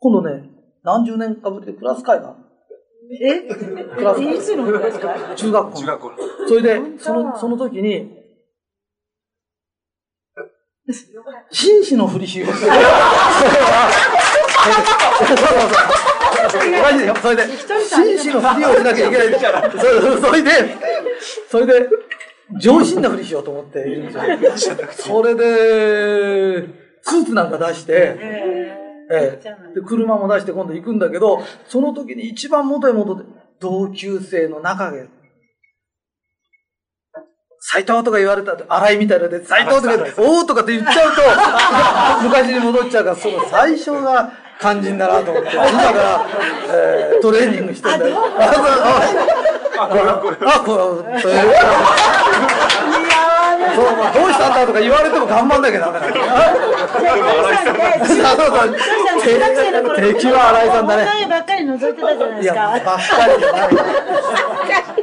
今度ね、何十年かぶりでクラス会が。え？クラス会いつのクラス会？中学校の。中学校の。それでその、その時に、紳士のふりしよう。マジでよそれで、紳士のふりをしなきゃいけない。そそれで、それで、上品なふりしようと思っているんですよ。それで、スーツなんか出して、ええ。え、で車も出して今度行くんだけど、その時に一番元へ戻って、同級生の中で、斎藤とか言われたら、荒井みたいなので、斎藤とか言って、おーとかって言っちゃうと、昔に戻っちゃうから、その最初が肝心だなと思って、今から、えートレーニングしてんだよ。あ、これ、あ、これ、そう、まあどうしたんだとか言われても頑張んなきゃダメだよ。中学生の頃敵は新井さんだね。ばっかり覗いてたじゃないいや、ですか。ばっかりじゃない。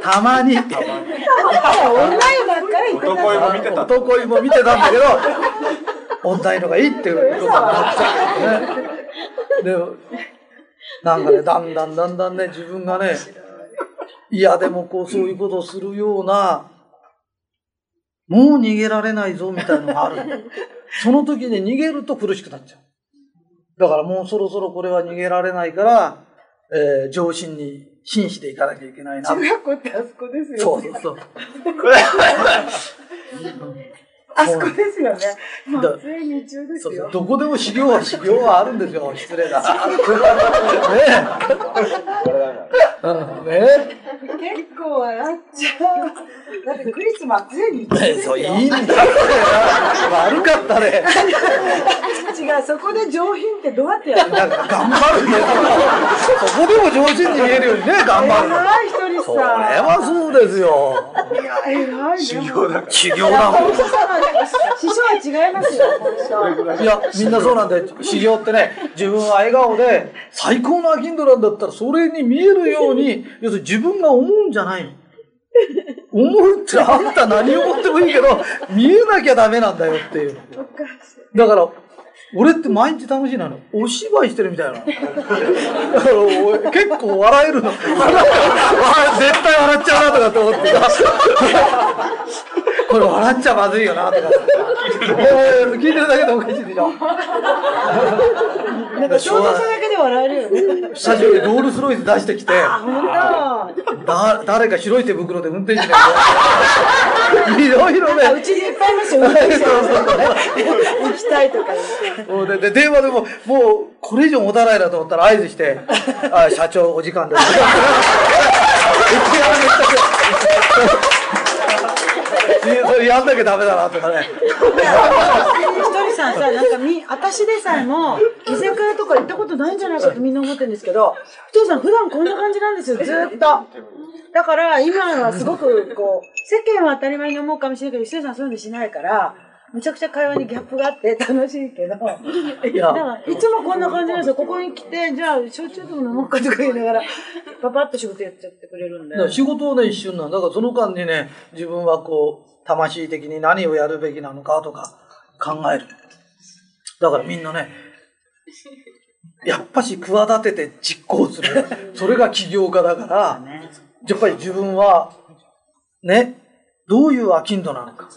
たまに。女湯ばっかり行ってた男湯も見てた。男湯も見てたんだけど、女湯のがいいっていうことになっちゃうね。でも、なんかね、だんだんだんだんね、自分がね、嫌でもこう、そういうことをするような、もう逃げられないぞみたいなのがある。その時に逃げると苦しくなっちゃう。だからもうそろそろこれは逃げられないから、えー上心に紳士でいかなきゃいけないな。中学校ってあそこですよ。そうそうそう。あそこですよね。もだうついに中ですよ。どこでも修行は修行はあるんですよ。失礼だ。ねえ。結構笑っちゃう。だってクリスマスついに中え。ですよ。そう、いいんだって。悪かったね。違う、そこで上品ってどうやってやるの？頑張るね。そこでも上心に見えるようにね、頑張るの。偉い一人それさ。はそうですよ。いや、偉いね。修行だから。修行だもん。師匠は違いますよ。いや、みんなそうなんだよ。修行ってね、自分は笑顔で、最高のアキンドなんだったら、それに見えるように、要するに自分が思うんじゃないの。思うってあんた何を思ってもいいけど、見えなきゃダメなんだよっていう。だから、俺って毎日楽しいなの。お芝居してるみたいなの。だから俺結構笑えるの。絶対笑っちゃうなとかって思ってさ。これ笑っちゃまずいよなとか。えー聞いてるだけでおかしいでしょ。なんか想像しただけで笑えるよね。久しぶりにロールスロイス出してきて、本だ誰か白い手袋で運転してるいろいろ当。ねう。ちにいっぱいいますよ、運転手行きたいとか言って。で電話でも、もうこれ以上持たないなと思ったら合図して、あ社長お時間です。れやんなきゃダメだなとかね。ひとりさんさ、なんかみ、私でさえも、居酒屋とか行ったことないんじゃないかとみんな思ってるんですけど、ひとりさん普段こんな感じなんですよ、ずっと。だから、今はすごく、こう、世間は当たり前に思うかもしれないけど、ひとりさんそういうのしないから、むちゃくちゃ会話にギャップがあって楽しいけど、いやだからいつもこんな感じなんですよ。ここに来て、じゃあ、焼酎でも飲もうかとか言いながら、パパッと仕事やっちゃってくれるんでだ。から仕事をね、一瞬なんだからその間にね、自分はこう、魂的に何をやるべきなのかとか考える。だからみんなね、やっぱし企てて実行する。それが起業家だから、やっぱり自分は、ね、どういうアキンドなのか。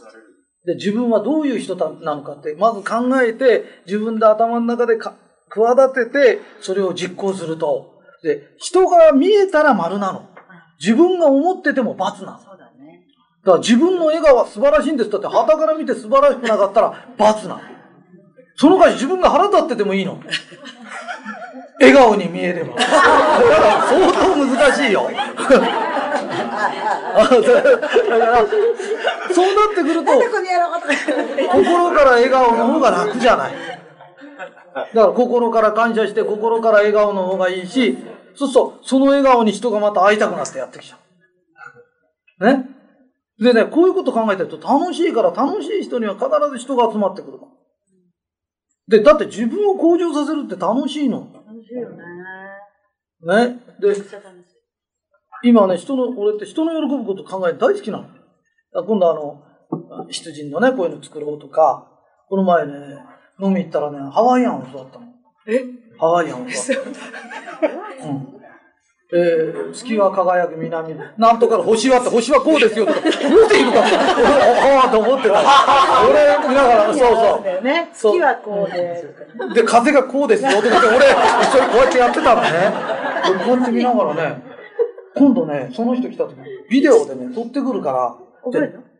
で、自分はどういう人なのかって、まず考えて、自分で頭の中でか企てて、それを実行すると。で、人が見えたら丸なの。自分が思ってても×なの。そうだね。だから自分の笑顔は素晴らしいんですだって、旗から見て素晴らしくなかったら×なの。その代わり自分が腹立っててもいいの。笑顔に見えれば。だから相当難しいよ。あそれだから、そうなってくると、心から笑顔の方が楽じゃない。だから心から感謝して心から笑顔の方がいいし、そうするとその笑顔に人がまた会いたくなってやってきちゃう。ね？でね、こういうこと考えてると楽しいから楽しい人には必ず人が集まってくるの。で、だって自分を向上させるって楽しいの。楽しいよね。ね？で、今ね、人の、俺って人の喜ぶこと考える大好きなの。今度あの、羊のね、こういうの作ろうとか、この前ね、飲み行ったらね、ハワイアンを教わったの。え？ハワイアンは。うんえー、月は輝く南、なんとかの星はって、星はこうですよとか、こうでいるか、ああと思ってた。俺見ながら、そうそう。だよね。月はこうで。で、風がこうですよとかって、俺、一緒にこうやってやってたのね。でこうやって見ながらね、今度ね、その人来た時、ビデオでね、撮ってくるから、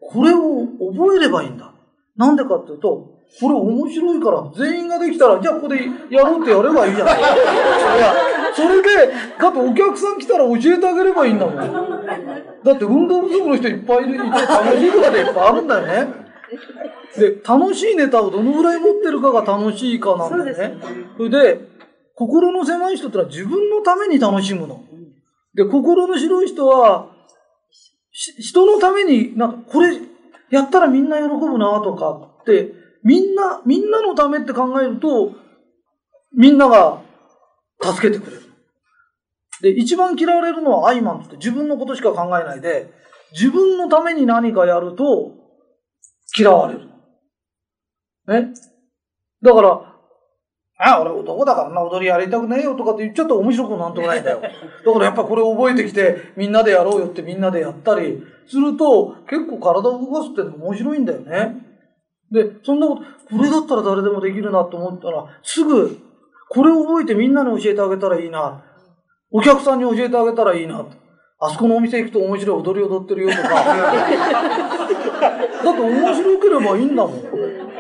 これを覚えればいいんだ。なんでかっていうと、これ面白いから、全員ができたら、じゃあここでやろうってやればいいじゃない。いや、それで、だってお客さん来たら教えてあげればいいんだもん。だって運動不足の人いっぱいいる、楽しいことでいっぱいあるんだよね。で、楽しいネタをどのぐらい持ってるかが楽しいかなんだよね。それで、心の狭い人ってのは自分のために楽しむの。で、心の広い人は、人のために、なんか、これ、やったらみんな喜ぶなとかって、みんな、みんなのためって考えると、みんなが助けてくれる。で、一番嫌われるのはアイマンって自分のことしか考えないで、自分のために何かやると嫌われる。ね？だから、あ、俺男だからな、踊りやりたくねえよとかって言っちゃったら面白くなんともないんだよ。だからやっぱこれ覚えてきて、みんなでやろうよってみんなでやったりすると、結構体を動かすっての面白いんだよね。で、そんなこと、これだったら誰でもできるなと思ったら、すぐ、これを覚えてみんなに教えてあげたらいいな。お客さんに教えてあげたらいいな。あそこのお店行くと面白い踊り踊ってるよとか。だって面白ければいいんだもん。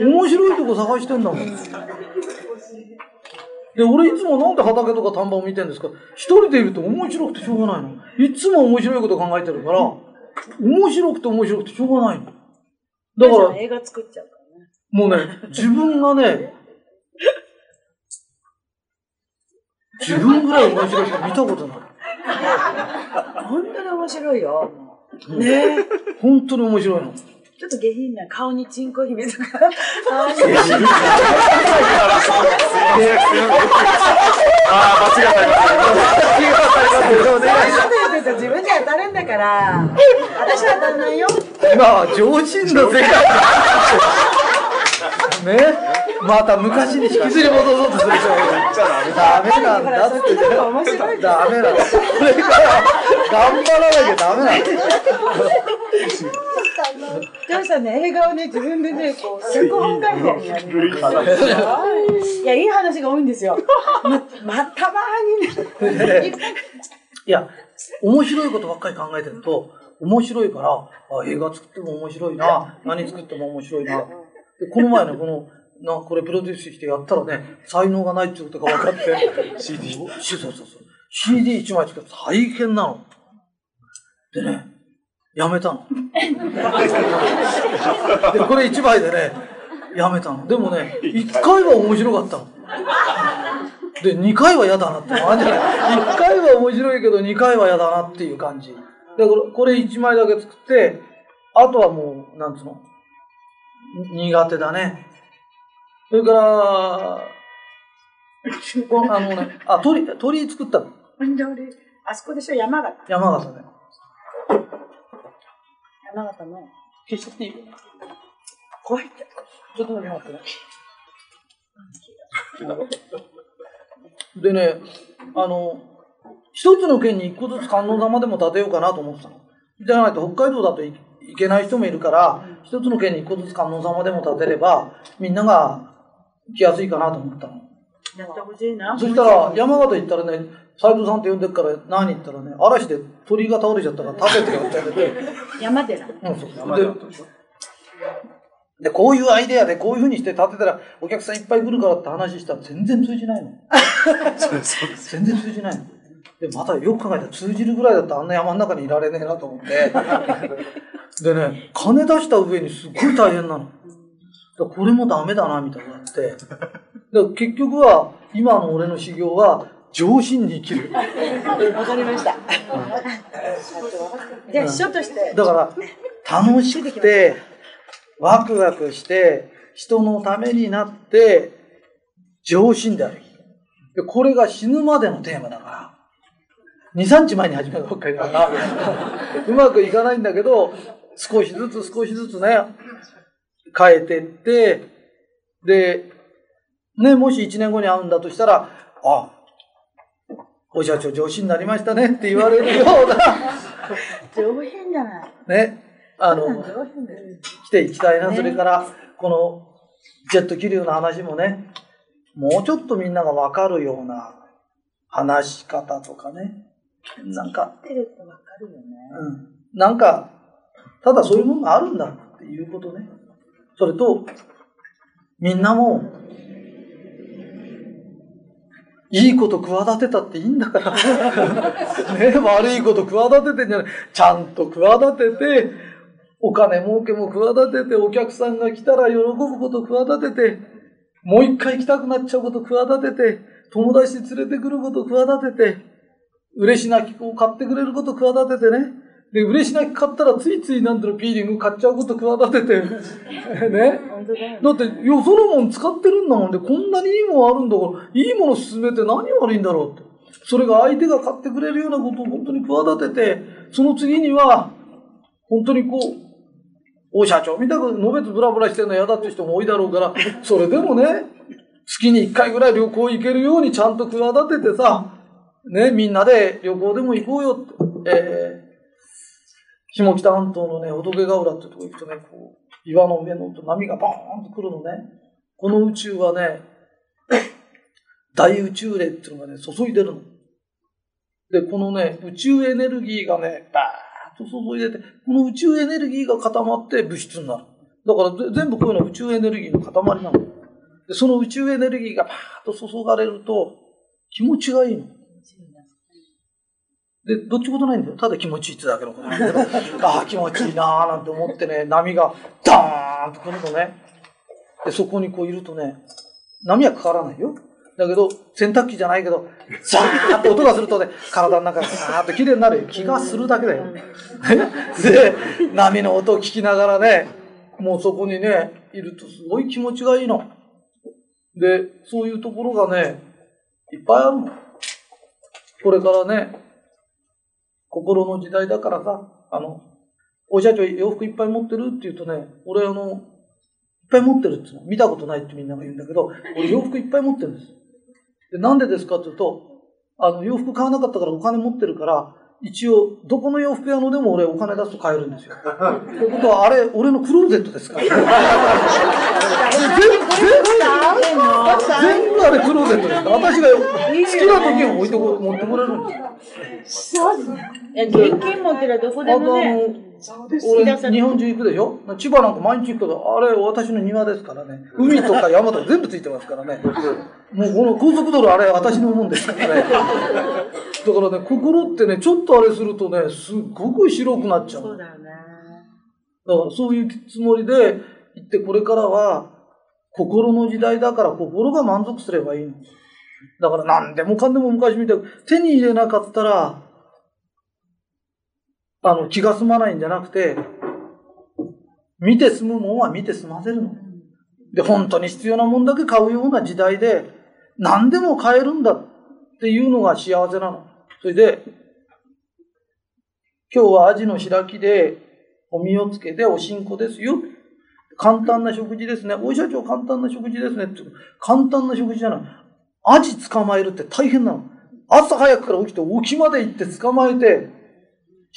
面白いとこ探してんだもん。で、俺いつもなんで畑とか田んぼを見てるんですか？一人でいると面白くてしょうがないの。いつも面白いこと考えてるから、面白くて面白くてしょうがないの。だから、映画作っちゃうからね。もうね、自分がね、自分ぐらい面白い人見たことない。本当に面白いよ。ねえ。本当に面白いの。ちょっと下品な顔にチンコ姫とか。ああ、間違った。自分じゃ当たるんだから。私は当たんないよ。今上品な世界ねまた昔に引きずり戻そうとする人がいるダメなんだってそっちの方が面白いダメなんだこれから頑張らなきゃダメなんだジョーさんね、映画をね、自分でね、こう、脚本書いてるんやいや、いい話が多いんですよ。ま、またまにね。いや面白いことばっかり考えてると面白いからあ映画作っても面白いな何作っても面白いなこの前ねこのなこれプロデュースしてやったらね才能がないってことが分かって CD そうそうそう CD1 枚作って大変なの。でねやめたの。でこれ1枚でねやめたの。でもね1回は面白かったの。で、2回は嫌だなってのあるんじゃない ?1 回は面白いけど2回は嫌だなっていう感じ。で、これ1枚だけ作って、あとはもう、なんつうの？苦手だね。それから、あのね、あ、鳥、鳥居作ったの？あそこでしょ、山形。山形で。山形の。消しちゃっていい怖いって。ちょっと待ってね。でね、あの、一つの県に一個ずつ観音様でも建てようかなと思ってたの。じゃないと北海道だとい行けない人もいるから、一つの県に一個ずつ観音様でも建てれば、みんなが行きやすいかなと思ったの。やってほしいな。そしたら、山形行ったらね、斎藤さんって呼んでるから何言ったらね、嵐で鳥が倒れちゃったから立ててよって言われて、山寺。うん、そうでで、こういうアイデアでこういうふうにして建てたらお客さんいっぱい来るからって話したら全然通じないの。全然通じないの。で、またよく考えたら通じるぐらいだったらあんな山の中にいられねえなと思って。でね、金出した上にすっごい大変なの。これもダメだなみたいになって。だから結局は今の俺の修行は上心に生きる。わかりました。じゃあ、師匠として。だから楽しくてワクワクして人のためになって上心であるでこれが死ぬまでのテーマだから23日前に始めたばっかりだからうまくいかないんだけど少しずつ少しずつね変えてってでね、もし1年後に会うんだとしたら、あ、お社長上司になりましたねって言われるような、上品じゃない。ね、あの。来ていきたいな。ねそれから、このジェット気流の話もね、もうちょっとみんながわかるような話し方とかね、なんか、ってるとわかるよね。うん、なんか、ただそういうものがあるんだっていうことね。それと、みんなも、いいこと企てたっていいんだから。ね、悪いこと企ててんじゃない。ちゃんと企てて、お金儲けも企てて、お客さんが来たら喜ぶこと企てて、もう一回来たくなっちゃうこと企てて、友達連れてくること企てて、嬉し泣きを買ってくれること企ててね。で、嬉し泣き買ったらついついなんていうのピーリング買っちゃうこと企てて。ね。だって、よそのもん使ってるんだもんで、こんなにいいもんあるんだから、いいもの進めて何悪いんだろうって。それが相手が買ってくれるようなことを本当に企てて、その次には、本当にこう、お社長みたくのべつブラブラしてるの嫌だって人も多いだろうから、それでもね、月に1回ぐらい旅行行けるようにちゃんと企ててさ、ね、みんなで旅行でも行こうよって。えー、下北半島のね、仏ヶ浦ってとこ行くとね、こう、岩の上の波がバーンと来るのね。この宇宙はね、大宇宙霊っていうのがね、注いでるの。で、このね、宇宙エネルギーがね、バーッと注いでて、この宇宙エネルギーが固まって物質になる。だから全部こういうのは宇宙エネルギーの塊なの。で、その宇宙エネルギーがバーッと注がれると、気持ちがいいの。で、どっちことないんだよ。ただ気持ちいいってだけのことなんだけど、ああ、気持ちいいなーなんて思ってね、波がダーンと来るのね。で、そこにこういるとね、波はかからないよ。だけど、洗濯機じゃないけど、ザーッと音がするとね、体の中がザーッと綺麗になるよ。気がするだけだよ。で、波の音を聞きながらね、もうそこにね、いるとすごい気持ちがいいの。で、そういうところがね、いっぱいあるの。これからね、心の時代だからさ、あの、お社長洋服いっぱい持ってるって言うとね、俺あの、いっぱい持ってるって言うの見たことないってみんなが言うんだけど、俺洋服いっぱい持ってるんです。で、なんでですかって言うと、あの、洋服買わなかったからお金持ってるから、一応、どこの洋服屋のでも俺お金出すと買えるんですよ。ということは、あれ、俺のクローゼットですか？ら。全部あれクローゼットですか？ら。私が好きな時に置いてこ持ってこれるんですよ。いや、現金持ってりゃどこであとあもね。の、俺、日本中行くでしょ？千葉なんか毎日行くけど、あれ、私の庭ですからね。海とか山とか全部ついてますからね。もうこの高速道路、あれ、私のもんですからね。だからね、心ってね、ちょっとあれするとね、すっごく白くなっちゃう。そうだよね。だからそういうつもりで行って、これからは、心の時代だから心が満足すればいいの。だから何でもかんでも昔みたいに手に入れなかったら、あの、気が済まないんじゃなくて、見て済むもんは見て済ませるの。で、本当に必要なもんだけ買うような時代で、何でも買えるんだっていうのが幸せなの。それで、今日はアジの開きで、お身をつけておしんこですよ。簡単な食事ですね。お医者長簡単な食事ですねって。簡単な食事じゃない。アジ捕まえるって大変なの。朝早くから起きて沖まで行って捕まえて、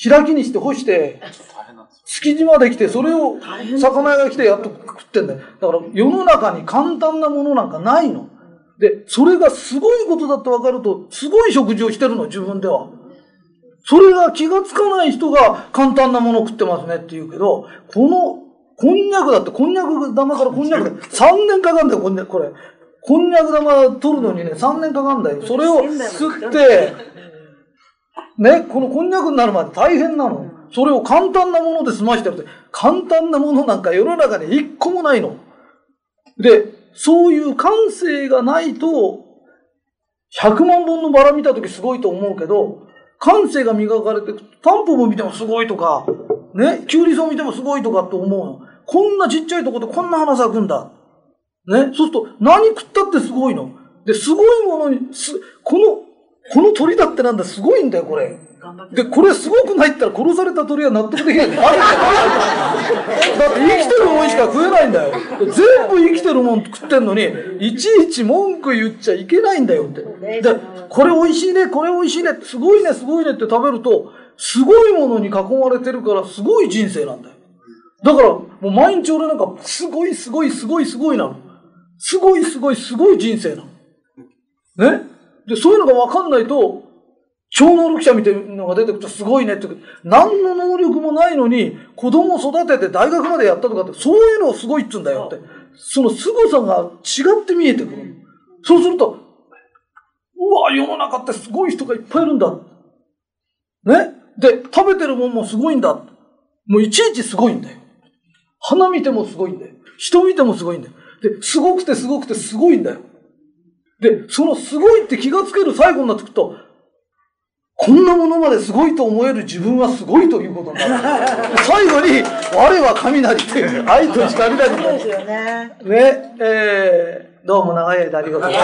開きにして干して、築地まで来て、それを魚屋が来てやっと食ってんだよ。だから世の中に簡単なものなんかないの。で、それがすごいことだって分かると、すごい食事をしてるの、自分では。それが気がつかない人が簡単なものを食ってますねって言うけど、この、こんにゃくだって、こんにゃく玉からこんにゃくで3年かかんだよ、こんにゃく、これ。こんにゃく玉取るのにね、3年かかんだよ。それを吸って、ね、このこんにゃくになるまで大変なの。それを簡単なもので済ましてるって、簡単なものなんか世の中に一個もないの。で、そういう感性がないと、100万本のバラ見たときすごいと思うけど、感性が磨かれて、タンポポ見てもすごいとか、ね、キュウリソウ見てもすごいとかって思うの。こんなちっちゃいとこでこんな花咲くんだ。ね、そうすると何食ったってすごいの。で、すごいものに、す、この、この鳥だってなんだ、すごいんだよ、これ。で、これすごくない？ったら殺された鳥は納得できない だって生きてるもんしか食えないんだよ。全部生きてるもん食ってんのに、いちいち文句言っちゃいけないんだよって。で、これ美味しいね、これ美味しいね、すごいね、すごいねって食べると、すごいものに囲まれてるから、すごい人生なんだよ。だから、もう毎日俺なんか、すごいすごいすごいすごいなの。すごいすごいすごい人生なの。ね？で、そういうのがわかんないと、超能力者みたいなのが出てくるとすごいねって、何の能力もないのに子供を育てて大学までやったとかって、そういうのをすごいっつうんだよって。その凄さが違って見えてくる。そうすると、うわ、世の中ってすごい人がいっぱいいるんだ。ね？で、食べてるもんもすごいんだ。もういちいちすごいんだよ。花見てもすごいんだよ。人見てもすごいんだよ。で、すごくてすごくてすごいんだよ。で、そのすごいって気がつける最後になってくると、こんなものまですごいと思える自分はすごいということになる。最後に、我は雷っていう、愛と光なりそうですよね。ね、えー、どうも長い間ありがとうございま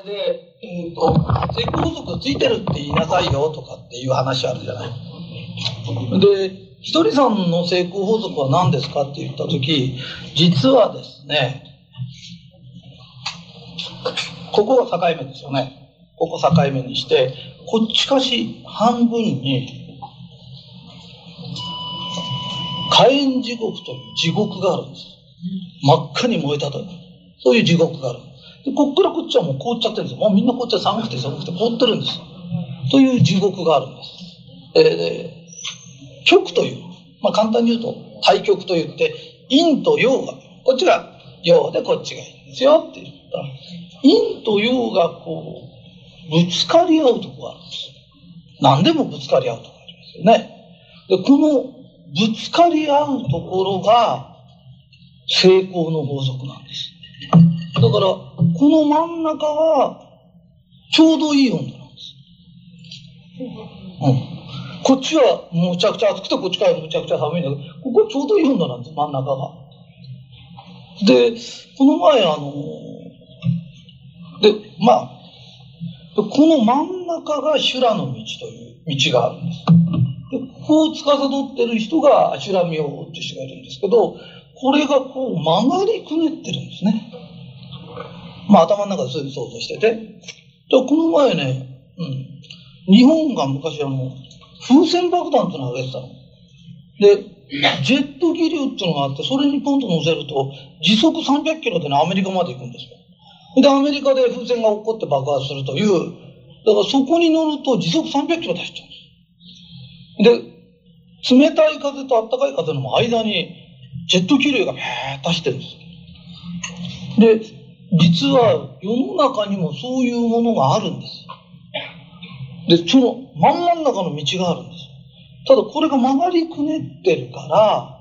す。で、えっ、と、成功法則ついてるって言いなさいよとかっていう話あるじゃない。で、ひとりさんの成功法則は何ですかって言ったとき、実はですね、ここが境目ですよね。ここ境目にして、こっちかし半分に、火炎地獄という地獄があるんです。真っ赤に燃えたという、そういう地獄がある。でこっからこっちはもう凍っちゃってるんですよ。もうみんなこっちは寒くて寒くて凍ってるんですよ。という地獄があるんです。えー、極という、まあ簡単に言うと、対極と言って、陰と陽が、こっちが陽でこっちが陰ですよって言った、陰と陽がこう、ぶつかり合うとこがあるんですよ。何でもぶつかり合うとこがありますよね。で、このぶつかり合うところが成功の法則なんです。だから、この真ん中はちょうどいい温度なんです。うん。こっちはむちゃくちゃ暑くて、こっちからむちゃくちゃ寒いんだけど、ここちょうどいい温度なんです、真ん中が。で、この前、あの、で、まあ、この真ん中が修羅の道という道があるんです。でここを司ってる人が修羅明王っていう人がいるんですけど、これがこう曲がりくねってるんですね。まあ頭の中でそういう想像してて。で、この前ね、うん、日本が昔あの、風船爆弾っていうのを上げてたの。で、ジェット気流っていうのがあって、それにポンと乗せると、時速300キロでね、アメリカまで行くんですよ。で、アメリカで風船が起こって爆発するという、だからそこに乗ると時速300キロ出しちゃうんです。で、冷たい風と暖かい風の間に、ジェット気流がビーッと走ってるんです。で、実は世の中にもそういうものがあるんです。で、その真ん真ん中の道があるんです。ただこれが曲がりくねってるから、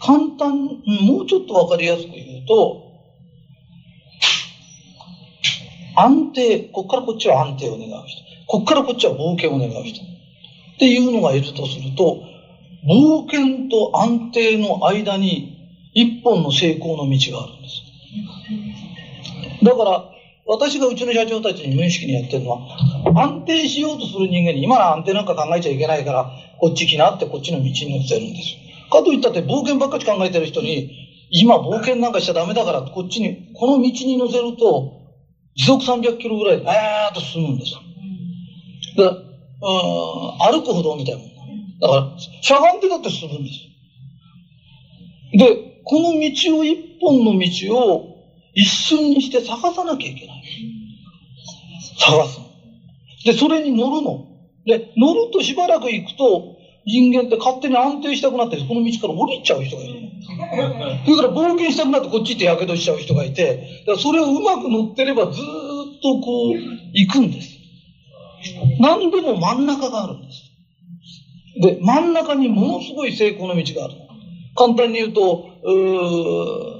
簡単、もうちょっとわかりやすく言うと、安定、こっからこっちは安定を願う人。こっからこっちは冒険を願う人。っていうのがいるとすると、冒険と安定の間に一本の成功の道があるんです。だから、私がうちの社長たちに無意識にやってるのは、安定しようとする人間に今の安定なんか考えちゃいけないから、こっち来なってこっちの道に乗せるんです。かといったって冒険ばっかり考えてる人に、今冒険なんかしちゃダメだからこっちに、この道に乗せると、時速300キロぐらいで、えーっと進むんですよ。だから、歩く歩道みたいなもんだ。だから、しゃがんでだって進むんですよ。で、この道を、一本の道を一瞬にして探さなきゃいけない。探すの。で、それに乗るの。で、乗るとしばらく行くと、人間って勝手に安定したくなって、この道から降りちゃう人がいる。それから冒険したくなってこっち行って火傷しちゃう人がいて、だからそれをうまく乗ってればずっとこう、行くんです。何でも真ん中があるんです。で、真ん中にものすごい成功の道がある。簡単に言うと、う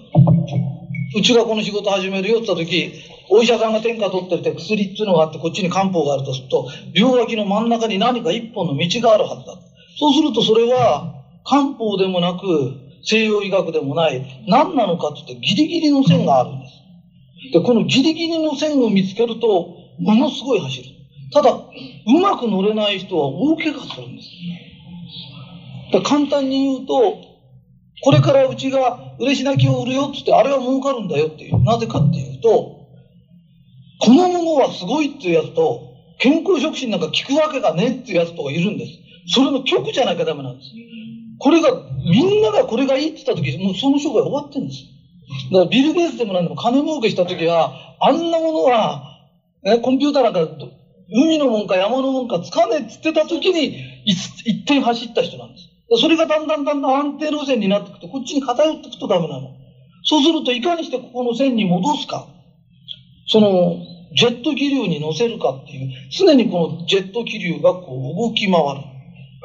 うちがこの仕事始めるよって言った時、お医者さんが天下取ってて薬っていうのがあってこっちに漢方があるとすると、両脇の真ん中に何か一本の道があるはずだ。そうするとそれは漢方でもなく西洋医学でもない何なのかって言ってギリギリの線があるんです。で、このギリギリの線を見つけるとものすごい走る。ただ、うまく乗れない人は大怪我するんです。だ簡単に言うと、これからうちが嬉し泣きを売るよって言って、あれは儲かるんだよっていう。なぜかっていうと、このものはすごいっていうやつと、健康食品なんか効くわけがねっていうやつとかいるんです。それの極じゃなきゃダメなんです。これが、みんながこれがいいって言った時、もうその商売終わってるんです。だからビル・ゲイツでもなんでも金儲けした時は、あんなものは、ね、コンピューターなんか、海のもんか山のもんかつかねえって言ってた時に、一一点走った人なんです。それがだんだんだんだん安定路線になっていくと、こっちに偏っていくとダメなの。そうすると、いかにしてここの線に戻すか。その、ジェット気流に乗せるかっていう、常にこのジェット気流がこう動き回る。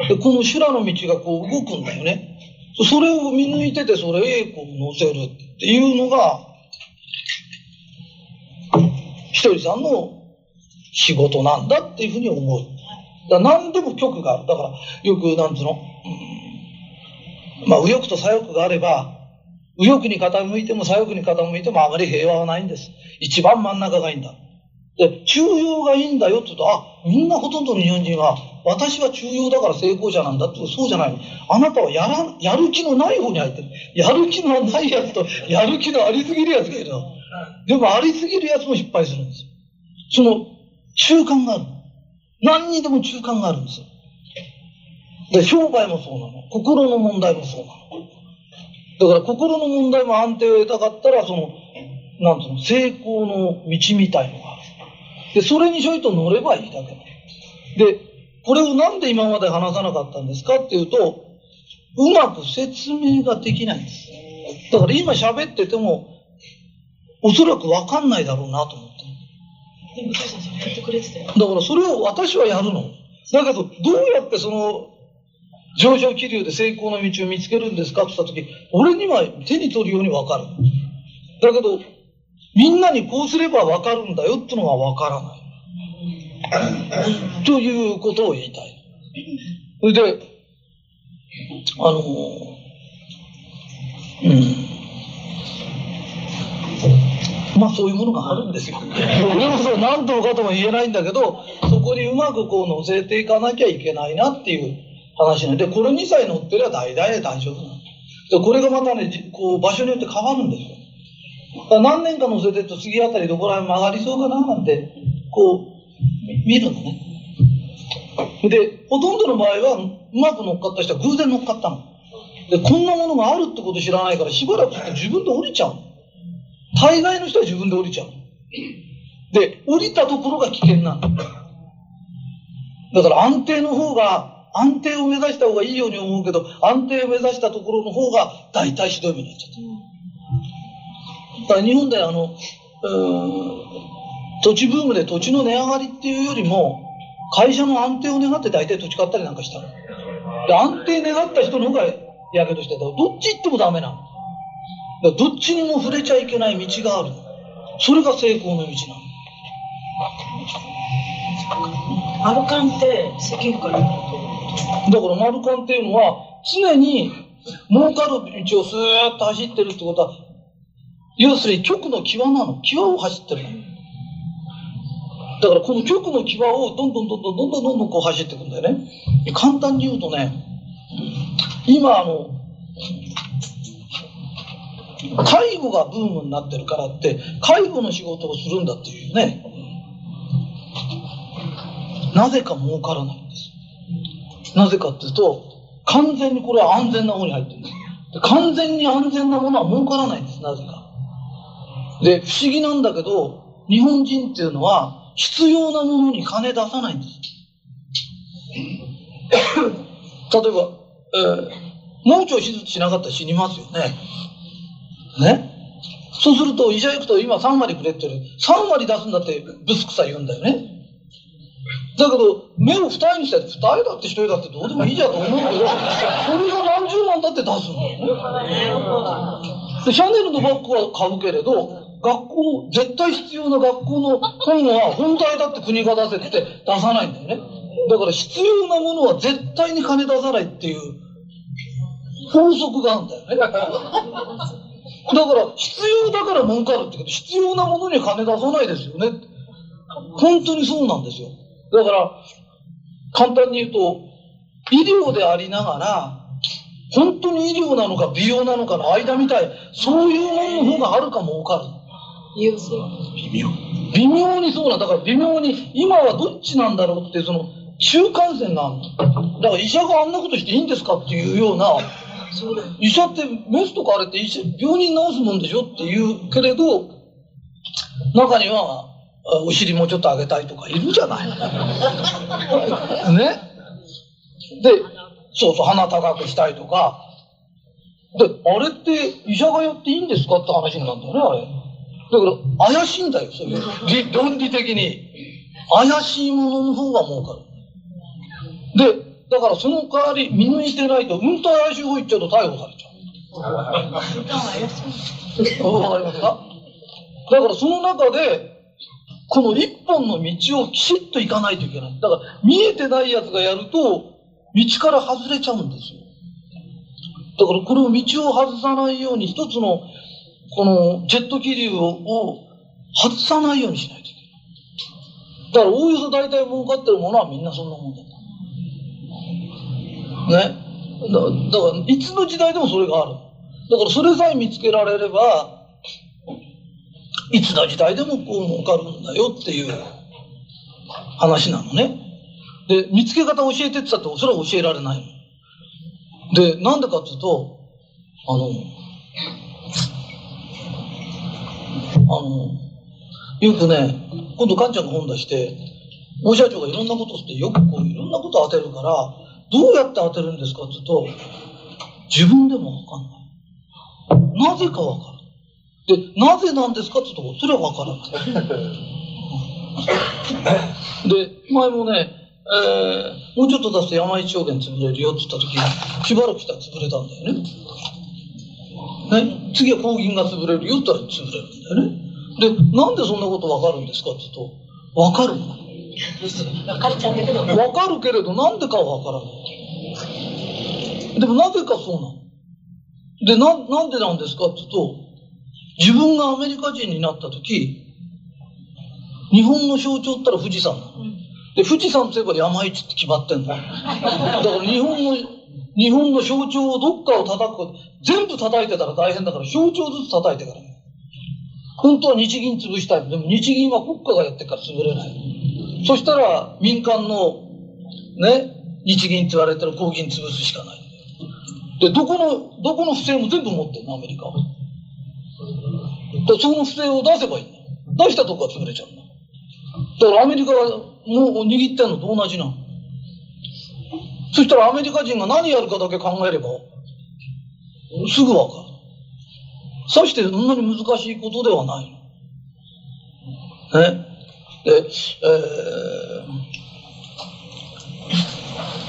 で、この修羅の道がこう動くんだよね。それを見抜いてて、それへこう乗せるっていうのが、ひとりさんの仕事なんだっていうふうに思う。だ何でも局がある。だから、よく、なんつうの、まあ、右翼と左翼があれば、右翼に傾いても左翼に傾いてもあまり平和はないんです。一番真ん中がいいんだ。で、中庸がいいんだよって言うと、あ、みんなほとんどの日本人は、私は中庸だから成功者なんだって、そうじゃないの。あなたはやら、やる気のない方に入ってる。やる気のないやつと、やる気のありすぎるやつがいるの。でも、ありすぎるやつも失敗するんですよ。その、中間があるの。何にでも中間があるんですよ。で、商売もそうなの。心の問題もそうなの。だから心の問題も安定を得たかったら、その、なんつうの、成功の道みたいのがある。で、それにちょいと乗ればいいだけで、これをなんで今まで話さなかったんですかっていうと、うまく説明ができないんです。だから今喋ってても、おそらくわかんないだろうなと思って。でも、さんそれやってくれてたよ。だからそれを私はやるの。だけど、どうやってその、上昇気流で成功の道を見つけるんですかって言った時、俺には手に取るようにわかる。だけど、みんなにこうすればわかるんだよってのがわからない。ということを言いたい。それで、あの、うん。まあそういうものがあるんですよ。俺もそう何とかとも言えないんだけど、そこにうまくこう乗せていかなきゃいけないなっていう話なんで、これにさえ乗ってりゃ大体大丈夫なの。で、これがまたね、こう場所によって変わるんですよ。だ何年か乗せてると次あたりどこら辺曲がりそうかななんて、こう、見るのね。で、ほとんどの場合は、うまく乗っかった人は偶然乗っかったの。で、こんなものがあるってこと知らないから、しばらくすると自分で降りちゃう。大概の人は自分で降りちゃう。で、降りたところが危険なの。だから安定の方が、安定を目指した方がいいように思うけど、安定を目指したところの方が大体ひどい目になっちゃった。だから日本であの、うーん土地ブームで土地の値上がりっていうよりも、会社の安定を願って大体土地買ったりなんかしたの。で、安定願った人の方がやけどしてた。どっち行ってもダメなの。どっちにも触れちゃいけない道があるの。それが成功の道なの。アルカンって世間からだからマルカンっていうのは、常に儲かる道をスーッと走ってるってことは、要するに極の際なの。際を走ってるの。だからこの極の際をどんどんどんどんどんどんどんどんこう走っていくんだよね。簡単に言うとね、今あの、介護がブームになってるからって、介護の仕事をするんだっていうね。なぜか儲からないんです。なぜかっていうと、完全にこれは安全な方に入ってるんです。完全に安全なものは儲からないんです、なぜか。で、不思議なんだけど、日本人っていうのは、必要なものに金出さないんです。例えば、えー、盲腸手術しなかったら死にますよね。ねそうすると、医者行くと今3割くれって言う3割出すんだってブスくさ言うんだよね。だけど、目を二重にしたら、二重だって一重だってどうでもいいじゃんと思うけど、それが何十万だって出すんだよね。で、シャネルのバッグは買うけれど、学校、絶対必要な学校の本は本体だって国が出せって出さないんだよね。だから必要なものは絶対に金出さないっていう法則があるんだよね。だから、必要だから儲かるってけど、必要なものに金出さないですよね。本当にそうなんですよ。だから、簡単に言うと、医療でありながら、本当に医療なのか美容なのかの間みたい、そういうものの方があるかもわかる。微妙。微妙にそうなんだから微妙に、今はどっちなんだろうって、その、中間線があるの。だから医者があんなことしていいんですかっていうような、医者ってメスとかあれって医者病人治すもんでしょっていうけれど、中には、あお尻もうちょっと上げたいとかいるじゃない。ね？で、そうそう、鼻高くしたいとか。で、あれって医者がやっていいんですかって話になるんだよね、あれ。だから、怪しいんだよ、それ。理論理的に。怪しいものの方が儲かる。で、だからその代わり見抜いてないと、うんと怪しい方行っちゃうと逮捕されちゃう。わかりますか？だからその中で、この一本の道をきちっと行かないといけない。だから見えてないやつがやると、道から外れちゃうんですよ。だからこれを道を外さないように、一つの、このジェット気流を外さないようにしないといけない。だからおおよそ大体儲かってるものはみんなそんなもんだと。ね。だだから、いつの時代でもそれがある。だからそれさえ見つけられれば、いつの時代でもこう儲かるんだよっていう話なのね。で、見つけ方教えてって言ったってそれは教えられないの。で、なんでかっていうと、あの、あの、よくね、今度かんちゃんが本出して、大社長がいろんなことをして、よくこういろんなことを当てるから、どうやって当てるんですかって言うと、自分でもわかんない。なぜかわかる。で、なぜなんですかって言うと、それはわからない。で、前もね、えー、もうちょっと出すと山一証券潰れるよって言った時、しばらくしたら潰れたんだよね。ね、次は抗銀が潰れるよって言ったら潰れるんだよね。で、なんでそんなことわかるんですかって言うと、わかるの。分かっちゃうんだけど。わかるけれど、なんでかはわからない。でもなぜかそうなの。で、な、なんでなんですかって言うと、自分がアメリカ人になった時、日本の象徴って言ったら富士山なの。で、富士山といえば山一って決まってんの。だから日本の、日本の象徴をどっかを叩くこと、全部叩いてたら大変だから、象徴ずつ叩いてから。本当は日銀潰したい。でも日銀は国家がやってから潰れない。そしたら民間の、ね、日銀って言われてる公銀潰すしかない。で、どこの、どこの不正も全部持ってるの、アメリカは。で、その不正を出せばいいんだよ。出したとこは潰れちゃうんだ。からアメリカがもう握ってんのと同じなの。そしたらアメリカ人が何やるかだけ考えれば、すぐわかる。さしてそんなに難しいことではない。ね。で、えー、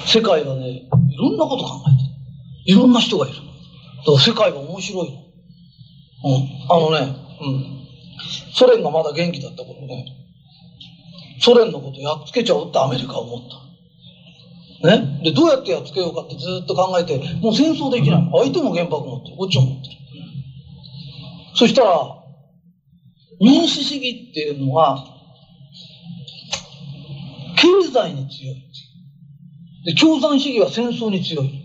世界はね、いろんなこと考えてる。いろんな人がいる。だから世界は面白いの。うん。あのね、うん。ソ連がまだ元気だった頃ね、ソ連のことやっつけちゃおうってアメリカは思った。ね。で、どうやってやっつけようかってずっと考えて、もう戦争できない。相手も原爆持ってる。こっちも持ってる。そしたら、民主主義っていうのは、経済に強い。で、共産主義は戦争に強い。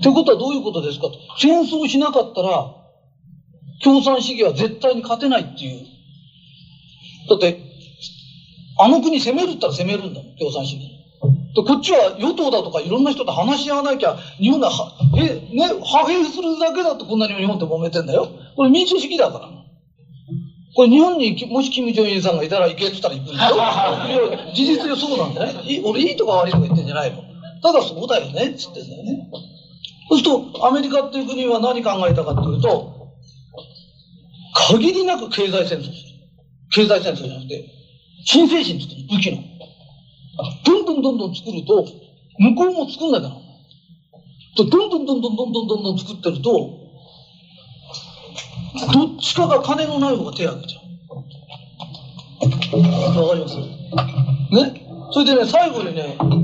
ってことはどういうことですかと。戦争しなかったら、共産主義は絶対に勝てないっていう。だって、あの国攻めるったら攻めるんだもん、共産主義。で、こっちは与党だとかいろんな人と話し合わなきゃ、日本がは、え、ね、派兵するだけだとこんなに日本って揉めてんだよ。これ民主主義だから。これ日本にもし金正恩さんがいたら行けって言ったら行くんだよ。事実上そうなんだよね。俺いいとか悪いとか言ってんじゃないの。ただそうだよねって言ってんだよね。そうすると、アメリカっていう国は何考えたかっていうと、限りなく経済戦争する。経済戦争じゃなくて、新精神って言って武器の。どんどんどんどん作ると、向こうも作んなきゃなら。どんどんどんどんどんどんどんどん作ってると、どっちかが金のない方が手を挙げちゃう。わかります？ね？それでね、最後にね、あの、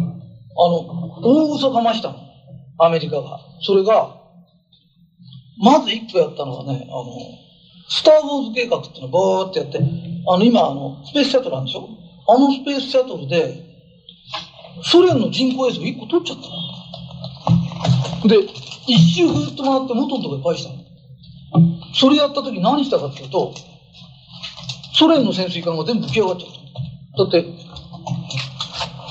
大嘘かましたの。アメリカが。それが、まず一個やったのはね、あの、スター・ウォーズ計画っていうのをバーってやって、あの、今、あの、スペースシャトルなんでしょ？あのスペースシャトルで、ソ連の人工衛星1個取っちゃった。で、一周ぐるっと回って元のところに返したの。それやった時何したかっていうと、ソ連の潜水艦が全部浮き上がっちゃった。だって、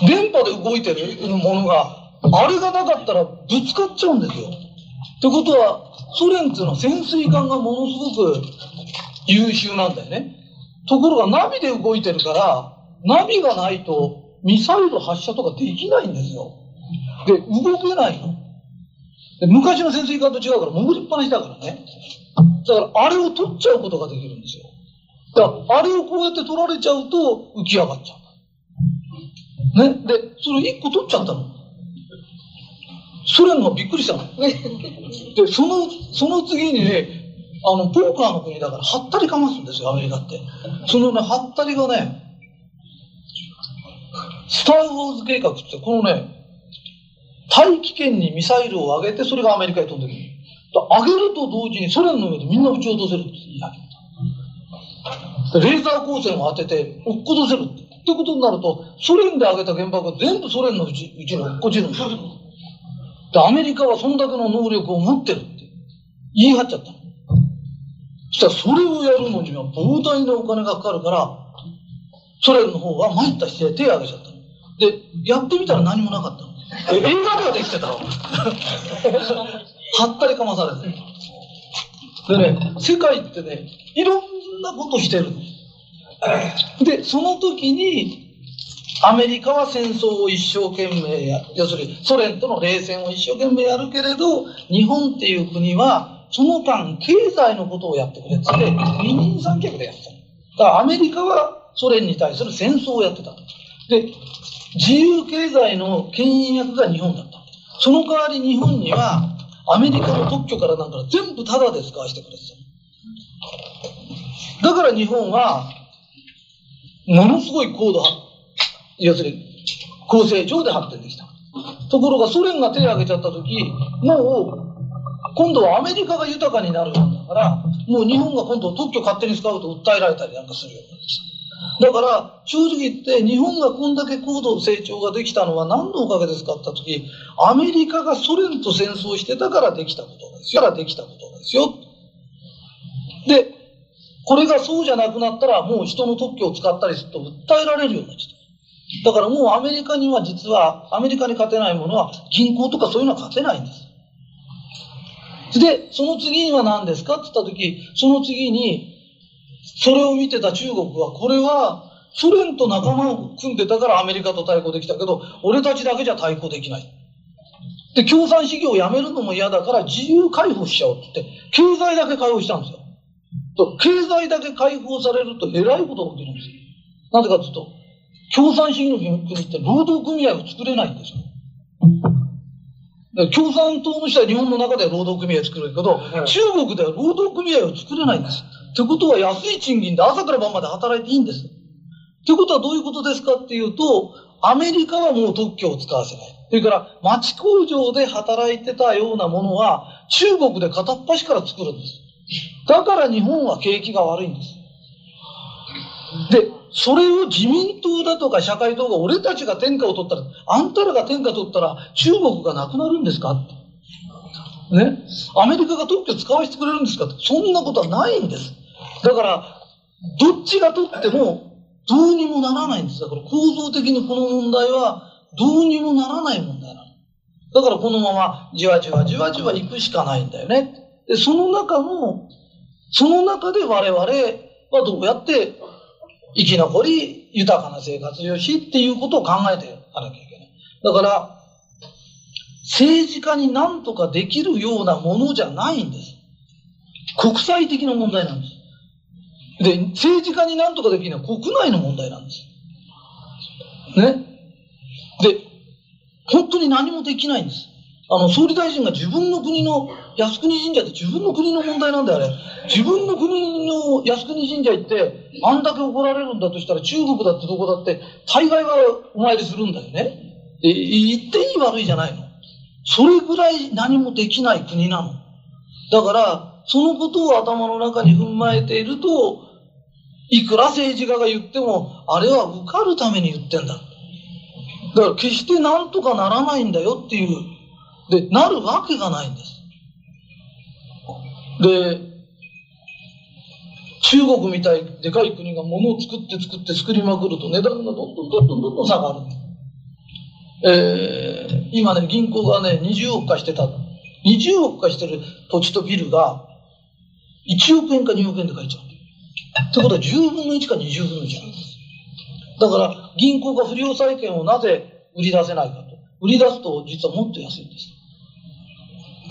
電波で動いてるものが、あれがなかったらぶつかっちゃうんですよ。ってことは、ソ連っていうのは潜水艦がものすごく優秀なんだよね。ところがナビで動いてるから、ナビがないとミサイル発射とかできないんですよ。で、動けないの。で昔の潜水艦と違うから潜りっぱなしだからね。だからあれを取っちゃうことができるんですよ。だからあれをこうやって取られちゃうと浮き上がっちゃう。ね。で、それ一個取っちゃったの。ソ連がびっくりしたの。で、その、その次にね、あの、ポーカーの国だから、はったりかますんですよ、アメリカって。そのね、はったりがね、スター・ウォーズ計画って、このね、大気圏にミサイルを上げて、それがアメリカへ飛んでくる。上げると同時にソ連の上でみんな撃ち落とせるって言い始めた。レーザー光線を当てて落っことせるって。ことになると、ソ連で上げた原爆が全部ソ連のうちうちに落っこちるんですよ。で、アメリカはそんだけの能力を持ってるって言い張っちゃったの。そしたらそれをやるのには膨大なお金がかかるから、ソ連の方が参った姿勢で手を挙げちゃった。で、やってみたら何もなかったの。え映画ではできてたの？はったりかまされて。でね、世界ってね、いろんなことしてるの。で、その時に、アメリカは戦争を一生懸命や、要するにソ連との冷戦を一生懸命やるけれど、日本っていう国は、その間、経済のことをやってくれって言って、二人三脚でやってたの。だからアメリカはソ連に対する戦争をやってたと。で、自由経済の牽引役が日本だった。その代わり日本には、アメリカの特許からなんか全部タダで使わせてくれてた。だから日本は、ものすごい高度発、要するに、高成長で発展できた。ところがソ連が手を挙げちゃった時、もう、今度はアメリカが豊かになるんだから、もう日本が今度特許勝手に使うと訴えられたりなんかするようになってきた。だから、正直言って、日本がこんだけ高度成長ができたのは何のおかげですかって言った時、アメリカがソ連と戦争してたからできたことですよ。からできたことですよ。で、これがそうじゃなくなったら、もう人の特許を使ったりすると訴えられるようになっちゃった。だからもうアメリカには実は、アメリカに勝てないものは銀行とかそういうのは勝てないんです。で、その次には何ですかって言った時、その次に、それを見てた中国は、これはソ連と仲間を組んでたからアメリカと対抗できたけど、俺たちだけじゃ対抗できない。で、共産主義をやめるのも嫌だから自由解放しちゃおうって言って、経済だけ解放したんですよ。と経済だけ解放されるとえらいことが起きるんですよ。なぜかというと、共産主義の国って労働組合を作れないんですよ。共産党の人は日本の中では労働組合を作るけど、中国では労働組合を作れないんです。ってことは安い賃金で朝から晩まで働いていいんです。ってことはどういうことですかっていうと、アメリカはもう特許を使わせない。それから町工場で働いてたようなものは中国で片っ端から作るんです。だから日本は景気が悪いんです。で、それを自民党だとか社会党が俺たちが天下を取ったら、あんたらが天下取ったら中国がなくなるんですか。ね？アメリカが特許使わせてくれるんですか。そんなことはないんです。だから、どっちが取ってもどうにもならないんです。だから構造的にこの問題はどうにもならない問題なの。だからこのままじわじわじわじわ行くしかないんだよね。で、その中の、その中で我々はどうやって生き残り、豊かな生活をしっていうことを考えていかなきゃいけない。だから、政治家に何とかできるようなものじゃないんです。国際的な問題なんです。で、政治家に何とかできるのは国内の問題なんです。ね。で、本当に何もできないんです。あの、総理大臣が自分の国の靖国神社って自分の国の問題なんだよ、あれ。自分の国の靖国神社行って、あんだけ怒られるんだとしたら中国だってどこだって、大概はお参りするんだよね。で言っていい悪いじゃないの。それぐらい何もできない国なの。だから、そのことを頭の中に踏まえていると、いくら政治家が言っても、あれは受かるために言ってんだ。だから決してなんとかならないんだよっていう。で、なるわけがないんです。で、中国みたいでかい国が物を作って作って作りまくると値段がどんどんどんどんどん下がる。えー、今ね、銀行がね、20億貸してた。20億貸してる土地とビルが1億円か2億円で買えちゃう。ってことは10分の1か20分の1なんです。だから銀行が不良債権をなぜ売り出せないか。売り出すと実はもっと安いんです。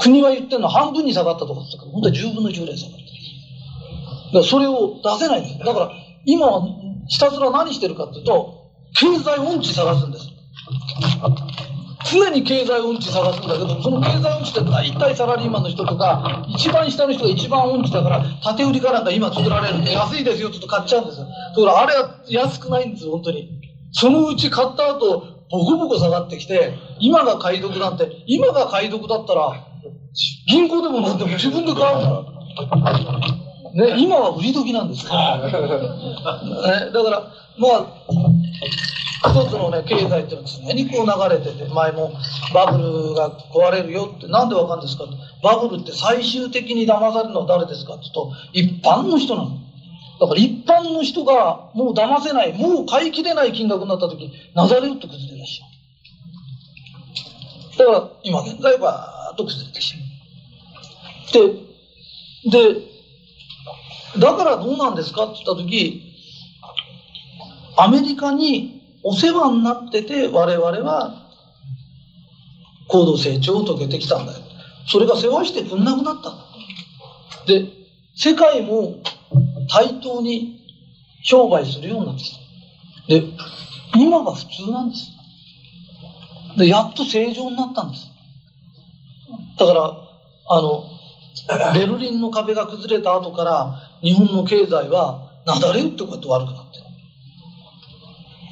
国は言ってるのは半分に下がったとかって言ったけど、本当は10分の1ぐらい下がった。だからそれを出せないんです。だから今はひたすら何してるかっていうと、経済音痴探すんです。常に経済音痴探すんだけど、その経済音痴って大体サラリーマンの人とか、一番下の人が一番音痴だから、縦売りかなんか今作られるんで安いですよって言うと買っちゃうんですよ。だからあれは安くないんですよ、本当に。そのうち買った後、ボコボコ下がってきて、今が買い得なんて、今が買い得だったら、銀行でもなんでも自分で買うから。ね、今は売り時なんですよ。ね、だから、まあ、一つのね、経済っていうのは常にこう流れてて、前もバブルが壊れるよって、なんでわかるんですかバブルって最終的に騙されるのは誰ですかって言うと、一般の人なの。だから一般の人がもう騙せない、もう買い切れない金額になった時、なざれ打って崩れ出しちゃう。だから今現在バーッと崩れてしまう。で、で、だからどうなんですかって言った時、アメリカにお世話になってて我々は高度成長を遂げてきたんだよ。それが世話してくんなくなった。で、世界も対等に商売するようになってきた。で、今が普通なんです。で、やっと正常になったんです。だから、あの、ベルリンの壁が崩れた後から日本の経済はなだれ打ってこうやって悪くなってる。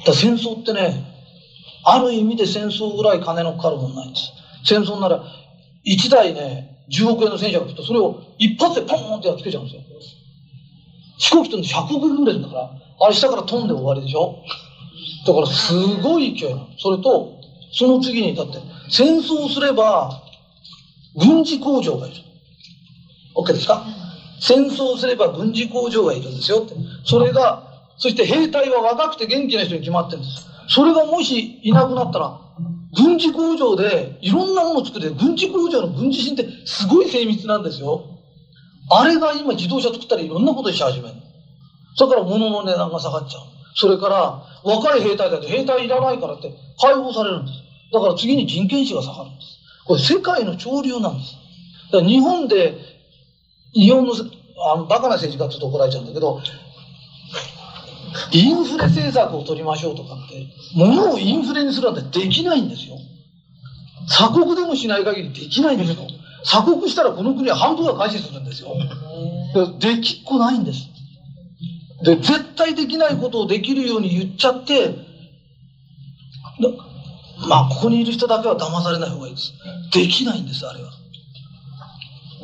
だ戦争ってね、ある意味で戦争ぐらい金のかかるもんないんです。戦争なら、1台ね、10億円の戦車が来ると、それを一発でポンってやっつけちゃうんですよ。飛行機飛んで100億ぐらいだから、あれ下から飛んで終わりでしょ？だからすごい勢いな。それと、その次に、だって、戦争すれば、軍事工場がいる。OK ですか？戦争すれば軍事工場がいるんですよって。それが、そして兵隊は若くて元気な人に決まってるんです。それがもしいなくなったら、軍事工場でいろんなものを作って、軍事工場の軍事心ってすごい精密なんですよ。あれが今自動車作ったらいろんなことし始める。だから物の値段が下がっちゃう。それから、若い兵隊だと兵隊いらないからって解放されるんです。だから次に人件費が下がるんです。これ世界の潮流なんです。だから日本で、日本の、あの、バカな政治家って言うと怒られちゃうんだけど、インフレ政策を取りましょうとかって、物をインフレにするなんてできないんですよ。鎖国でもしない限りできないんですよ。鎖国したらこの国は半分は開始するんですよ。できっこないんです。で、絶対できないことをできるように言っちゃって、まあ、ここにいる人だけは騙されない方がいいです。できないんです、あれは。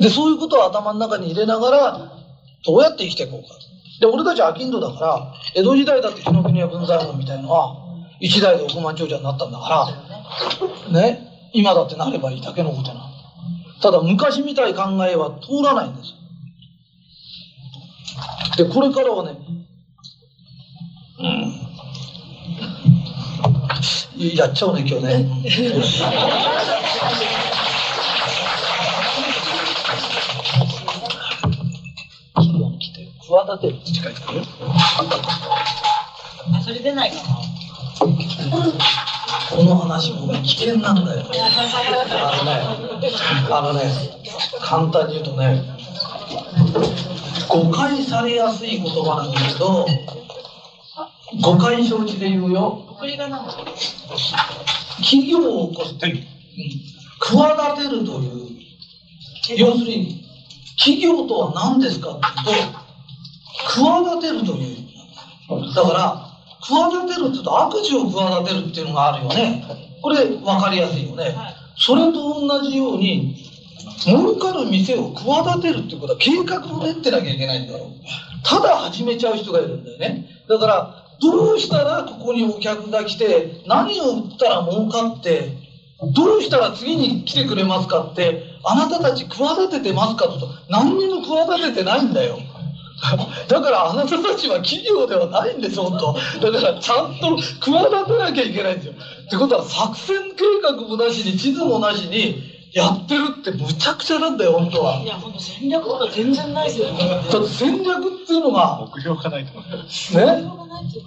で、そういうことを頭の中に入れながら、どうやって生きていこうか。で、俺たちは商人だから、江戸時代だって日の国は文左衛門みたいのは、一代で億万長者になったんだから、ね、今だってなればいいだけのことなの。ただ、昔みたい考えは通らないんです。で、これからはね、うん。やっちゃうね、今日ね。企て、るって書いてあるそれ出ないかな。この話もね、危険なんだよ。あのね、あのね、簡単に言うとね、誤解されやすい言葉なんだけど、誤解承知で言うよ。企業を起こす、うん、企てるという、要するに、企業とは何ですかっていうと、企てるという。だから、企てるって言うと悪事を企てるっていうのがあるよね。これ分かりやすいよね。それと同じように、儲かる店を企てるってことは計画を練ってなきゃいけないんだよ。ただ始めちゃう人がいるんだよね。だから、どうしたらここにお客が来て、何を売ったら儲かって、どうしたら次に来てくれますかって、あなたたち企ててますかと、何にも企ててないんだよ。だからあなたたちは企業ではないんです、本当。だからちゃんと企てなきゃいけないんですよ。ってことは作戦計画もなしに地図もなしにやってるってむちゃくちゃなんだよ、本当は。いや、ほんと戦略とか全然ないですよね。だって戦略っていうのが、目標がないと。ね。しょうがないっていう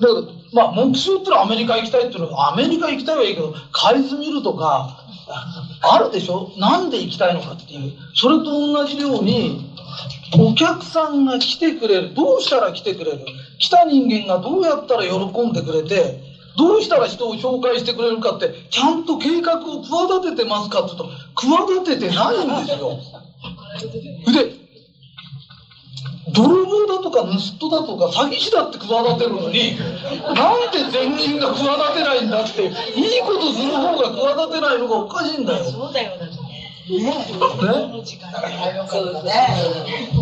だから、まあ、目標ってのはアメリカ行きたいっていうのは、アメリカ行きたいはいいけど、海図見るとか、あるでしょ？なんで行きたいのかっていう。それと同じように、お客さんが来てくれる。どうしたら来てくれる？来た人間がどうやったら喜んでくれて、どうしたら人を紹介してくれるかって、ちゃんと計画を企ててますかって言うと、企ててないんですよ。で、泥棒だとか盗人だとか詐欺師だって企てるのになんで善人が企てないんだっていいことする方が企てないのがおかしいんだよ。そうだよ、ね。ね時間が早かったね。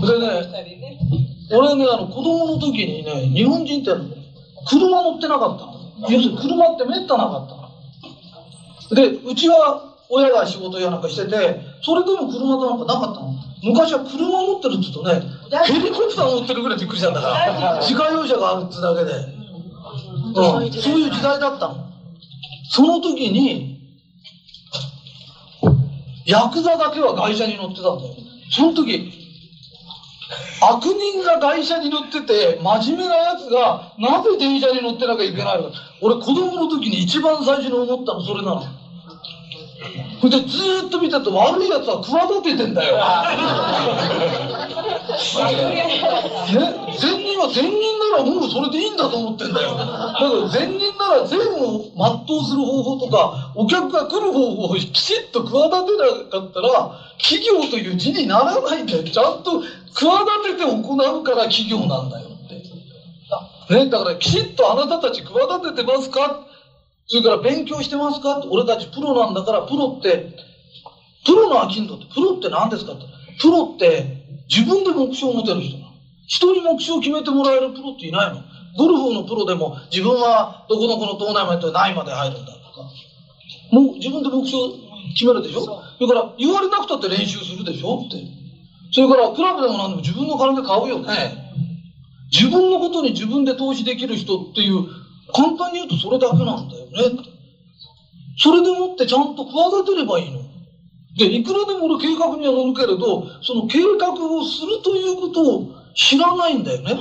でね俺ねあの子供の時にね日本人って車乗ってなかったの要するに車ってめったなかったのでうちは親が仕事やなんかしててそれでも車なんかなかったの昔は車持ってるって言うとねヘリコプター乗ってるぐらいびっくりしたんだから 自家用車があるってだけで、うん、そういう時代だったの。その時にヤクザだけは外車に乗ってたんだよ。その時悪人が外車に乗ってて真面目なやつがなぜ電車に乗ってなきゃいけないのか。俺子供の時に一番最初に思ったのそれなのそれでずーっと見てると悪いやつは企ててんだよ。ね、善人は善人ならもうそれでいいんだと思ってんだよ。だから善人なら善を全うする方法とか、お客が来る方法をきちっと企てなかったら、企業という字にならないんだよ。ちゃんと企てて行うから企業なんだよって。ね、だからきちっとあなたたち企ててますかそれから勉強してますか？って俺たちプロなんだから、プロって、プロのアキンドって、プロって何ですかって。プロって自分で目標を持てる人なの。人に目標を決めてもらえるプロっていないの。ゴルフのプロでも自分はどこどこのトーナメントで何位まで入るんだとか。もう自分で目標決めるでしょ？それから言われなくたって練習するでしょ？って。それからクラブでも何でも自分の金で買うよね。自分のことに自分で投資できる人っていう簡単に言うとそれだけなんだよねって。それでもってちゃんと企てればいいの。で、いくらでも俺計画には乗るけれど、その計画をするということを知らないんだよね。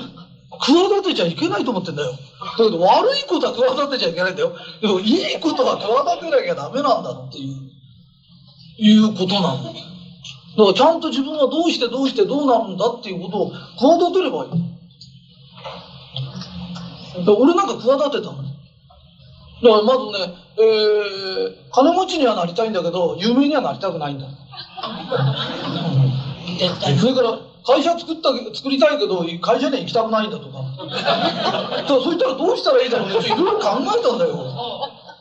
企てちゃいけないと思ってんだよ。だけど悪いことは企てちゃいけないんだよ。でもいいことは企てなきゃダメなんだっていう、いうことなの。だからちゃんと自分はどうしてどうしてどうなるんだっていうことを企てればいい。俺なんか企てたの。だからまずね、えー、金持ちにはなりたいんだけど、有名にはなりたくないんだ。それから、会社作った、作りたいけど、会社には行きたくないんだとか。だからそう言ったらどうしたらいいだろうねっていろいろ考えたんだよ。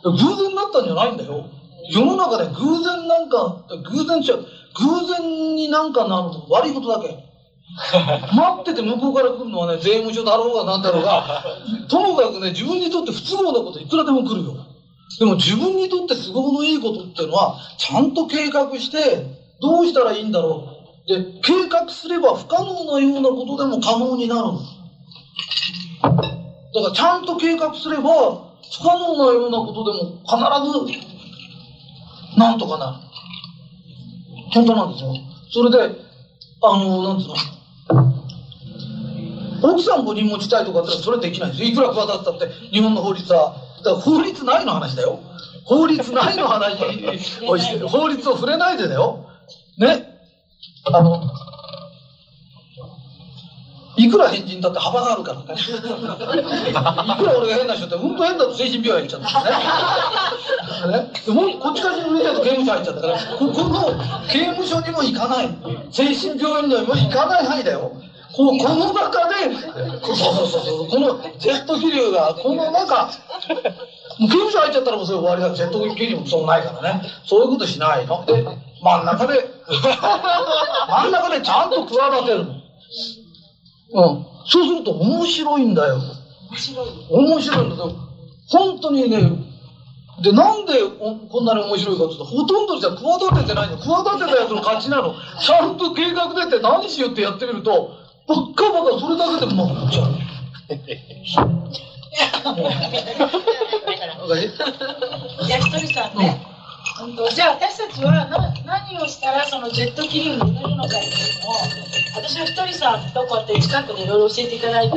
偶然だったんじゃないんだよ。世の中で偶然なんか、偶然ちゃう、偶然になんかなるの悪いことだけ。待ってて向こうから来るのはね、税務署だろうがなんだろうが、ともかくね、自分にとって不都合なこといくらでも来るよ。でも自分にとって都合のいいことっていうのは、ちゃんと計画して、どうしたらいいんだろう。で、計画すれば不可能なようなことでも可能になる。だからちゃんと計画すれば、不可能なようなことでも必ず、なんとかなる。本当なんですよ。それで、あの、なんつうの？奥さん5人持ちたいとかってそれできないですよ。いくら企てたって、日本の法律は。だから法律ないの話だよ。法律ないの話 法律を触れないでだよ。ね。あの、いくら変人だって幅があるからね。いくら俺が変な人って、本当変だと精神病院行っちゃったんだよね。こっちから見ちゃうと刑務所入っちゃったから、ここの刑務所にも行かない。精神病院にも行かない範囲だよ。このこの中で、そうそうそうそう、このジェット気流が、この中、もう刑務所入っちゃったらもうそれ終わりだ。ジェット気流もそうないからね。そういうことしないの。で、真ん中で、真ん中でちゃんと企てるの。うん。そうすると面白いんだよ。面白い。面白いんだけど、本当にね、で、なんでおこんなに面白いかっていうと、ほとんどじゃ企ててないの。企てたやつの勝ちなの。ちゃんと計画出て何しようってやってみると、ばっかばかそれだけでもうまくいっちゃう。わかるいや、ひとりさんね。うんとじゃあ私たちはな何をしたらそのジェット気流に乗れるのかっていうのを私はひとりさんとこうやって近くでいろいろ教えていただいて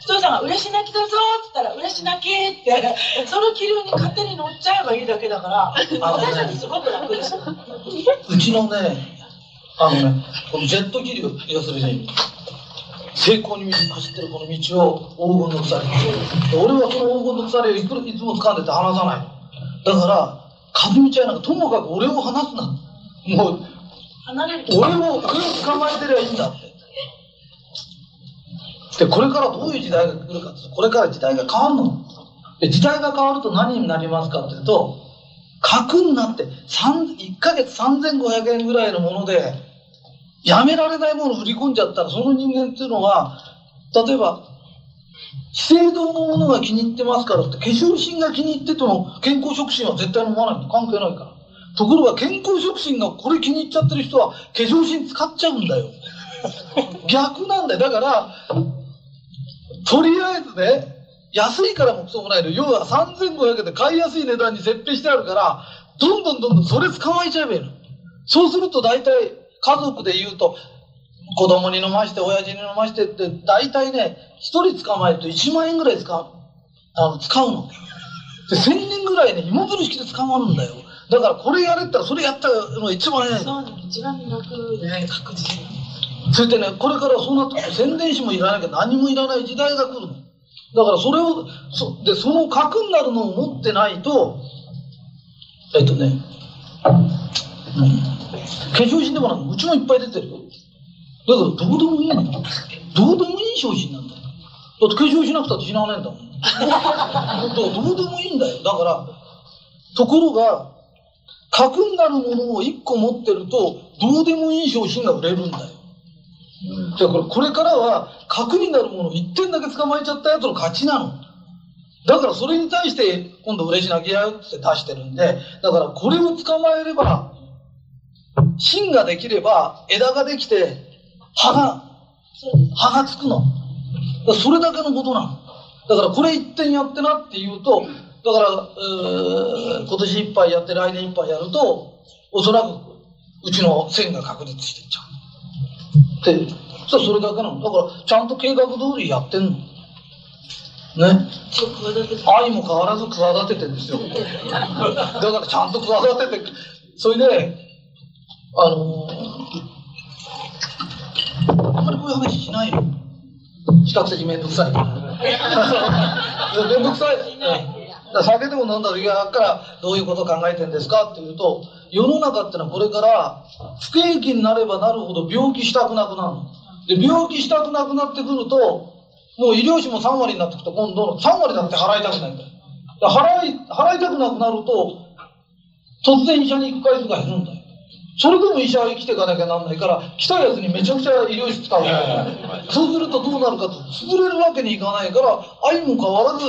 ひとりさんが「嬉し泣きだぞ」って言ったら「嬉し泣き」ってその気流に勝手に乗っちゃえばいいだけだから私たちすごく楽ですよ。うちのね、あのね、このジェット気流、要するに、成功に走ってるこの道を黄金の鎖。俺はその黄金の鎖をいくらいつも掴んでて離さないの。だから、和美ちゃんなんかともかく俺を離すな。もう、離れる俺を、俺を捕まえてりゃいいんだって。で、これからどういう時代が来るかってこれから時代が変わるの。で、時代が変わると何になりますかっていうと、核になって1ヶ月3500円ぐらいのもので、やめられないものを売り込んじゃったら、その人間っていうのは、例えば、資生堂のものが気に入ってますからって、化粧品が気に入ってても、健康食品は絶対飲まないと関係ないから。ところが健康食品がこれ気に入っちゃってる人は、化粧品使っちゃうんだよ。逆なんだよ。だから、とりあえずね、安いからもくそもないの。要は3500円で買いやすい値段に設定してあるから、どんどんどんどんそれ捕まえちゃえばいいの。そうすると大体家族で言うと、子供に飲まして、親父に飲ましてって、大体ね、一人捕まえると1万円ぐらい使う、あの、使うの。で、1000人ぐらいね、芋づる式で捕まるんだよ。だからこれやれったらそれやったのが一番早いの。そう一番楽ね確実に。それでね、これからそうなってくると宣伝誌もいらないけど何もいらない時代が来るの。だからそれを、そで、その核になるのを持ってないと、えっとね、うん化粧品でもなんかうちもいっぱい出てるよ。だからどうでもいいの。どうでもいい商品なんだよ。だって化粧しなくたって死なねえんだもん。だどうでもいいんだよ。だから、ところが、核になるものを一個持ってると、どうでもいい商品が売れるんだよ。じゃあこれ、これからは、核になるものを一点だけ捕まえちゃったやつの勝ちなの。だからそれに対して、今度嬉し泣きやよって出してるんで、だからこれを捕まえれば、芯ができれば、枝ができて、葉が、葉がつくの。それだけのことなの。だからこれ一点やってなって言うと、だから、今年いっぱいやって来年いっぱいやると、おそらくうちの線が確立していっちゃう。で、そそれだけなの。だから、ちゃんと計画通りやってんの。ね。愛も変わらず企ててんですよ。だからちゃんと企てて、それで、あのーあんまりこういう話しないよ。比較的めんどくさいから。めんどくさい。うんだ酒でも飲んだ時がからどういうことを考えてんですかっていうと、世の中ってのはこれから不景気になればなるほど病気したくなくなるの。で、病気したくなくなってくると、もう医療費も3割になってくると今度の3割だって払いたくないんだよ。払い、払いたくなくなると、突然医者に行く回数が減るんだよ。それでも医者は生きていかなきゃなんないから、来たやつにめちゃくちゃ医療費使うから。そうするとどうなるかと、潰れるわけにいかないから、愛も変わらず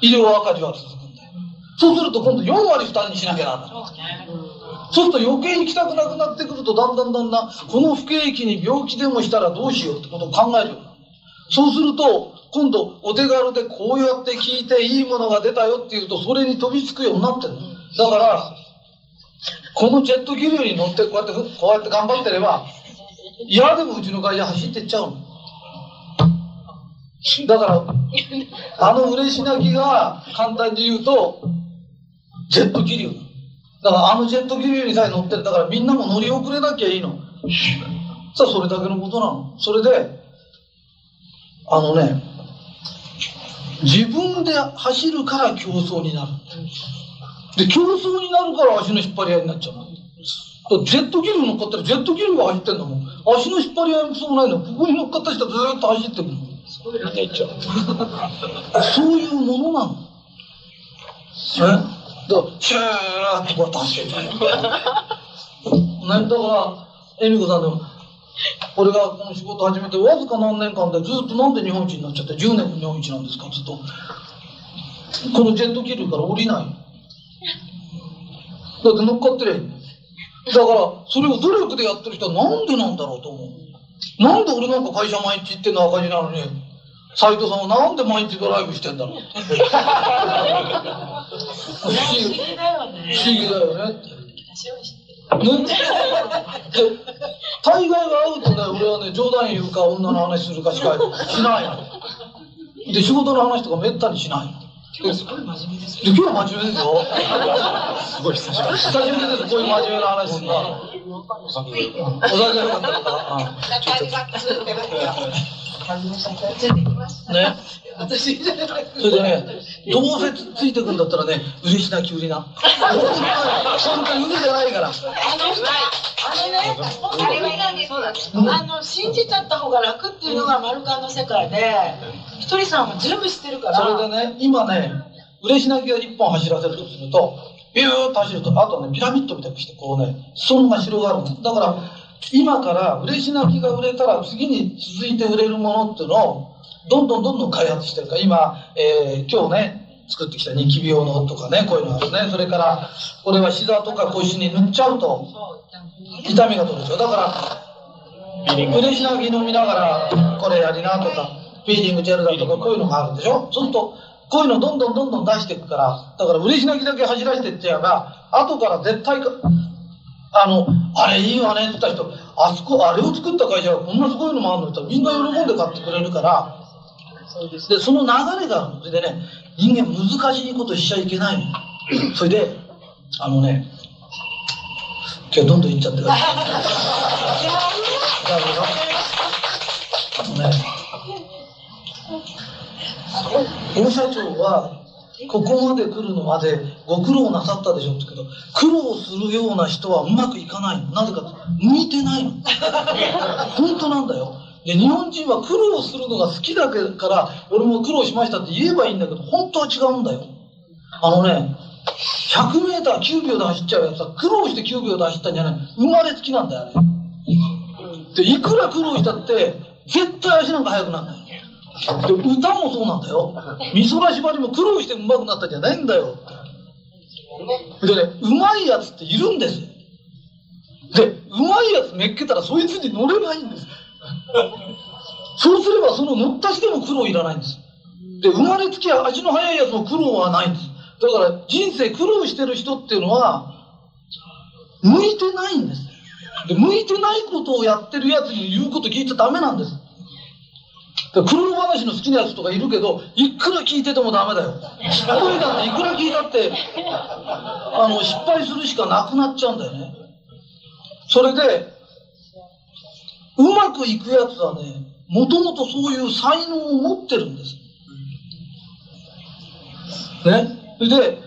医療赤字は続くんだよ。そうすると今度4割負担にしなきゃなんない。そうすると余計に来たくなくなってくると、だんだんだんだん、この不景気に病気でもしたらどうしようってことを考えるよ。そうすると、今度お手軽でこうやって聞いていいものが出たよっていうと、それに飛びつくようになってるの。だから、このジェット気流に乗ってこうやって、こうやって頑張ってれば、嫌でもうちの会社走ってっちゃうの。だから、あの嬉し泣きが簡単に言うと、ジェット気流。だからあのジェット気流にさえ乗ってる。だからみんなも乗り遅れなきゃいいの。さあそれだけのことなの。それで、あのね、自分で走るから競争になる。で、競争になるから足の引っ張り合いになっちゃうの。ジェット気流乗っかったらジェット気流が走ってんだもん。足の引っ張り合いもそうもないの。ここに乗っかった人はずーっと走ってくるの。みんな行っちゃう。そういうものなの。え？だから、シューッとこうやって走ってんだよ。ね、だから、恵美子さんでも、俺がこの仕事始めてわずか何年間でずっとなんで日本一になっちゃって10年も日本一なんですかずっとこのジェット気流から降りないだって乗っかってるだからそれを努力でやってる人はなんでなんだろうと思う。なんで俺なんか会社毎日行ってんの赤字なのに斎藤さんはなんで毎日ドライブしてんだろう 不不思議だよね。不思議だよね。ね、で大概が会うとね俺はね冗談言うか女の話するかしかしないの。で仕事の話とかめったにしないの今日すごい真面目ですで今日は真面目ですよ。すごい久しぶり。久しぶりですこういう真面目な話するのお酒が良かったのかうんね私じゃなくてそれでね、どうせつついてくんだったらね、嬉し泣き売りな。本当にじゃないから。あの人、あのね、あれはなんでそうだあの信じちゃった方が楽っていうのがマルカンの世界で、ひとりさんは全部知ってるから。それでね、今ね、嬉し泣きが一本走らせるとすると、ビューッと走ると、あとね、ピラミッドみたくして、こうね、裾野が広がるの。だから、今から嬉し泣きが売れたら、次に続いて売れるものっていうのを、どんどんどんどん開発してるから、今、えー今日ね、作ってきたニキビ用のとかね、こういうのあるね。それから、これは膝とか腰に塗っちゃうと、痛みが取れちゃう。だから、嬉し泣き飲みながら、これやりなとか、フィーリングジェルだとか、こういうのがあるでしょそうすると、こういうのどんどんどんどん出していくから、だから嬉し泣きだけ走らせてってやば、後から絶対、あの、あれいいわねって言った人、あそこ、あれを作った会社はこんなすごいのもあるのって言ったらみんな喜んで買ってくれるから、で、その流れがあるの。それでね、人間難しいことしちゃいけないの。それで、あのね、今日どんどん言っちゃってください。あのね、大 社長は、ここまで来るのまでご苦労なさったでしょうけど、苦労するような人はうまくいかないの。なぜか向いてないの。本当なんだよ。で、日本人は苦労するのが好きだから、俺も苦労しましたって言えばいいんだけど、本当は違うんだよ。あのね、100メーター9秒で走っちゃうやつは苦労して9秒で走ったんじゃない。生まれつきなんだよ、あれ。で、いくら苦労したって、絶対足なんか速くならない。で、歌もそうなんだよ。美空ひばりも苦労して上手くなったんじゃないんだよ。でね、上手いやつっているんですよ。で、上手いやつめっけたらそいつに乗れないんです。そうすればその乗ったしても苦労いらないんです。で、生まれつき足の速いやつも苦労はないんです。だから人生苦労してる人っていうのは、向いてないんです。で、向いてないことをやってるやつに言うこと聞いちゃダメなんです。で苦労話の好きなやつとかいるけど、いくら聞いててもダメだよ。失敗だっていくら聞いたって、あの、失敗するしかなくなっちゃうんだよね。それで、うまくいくやつはね、もともとそういう才能を持ってるんです。ね。で、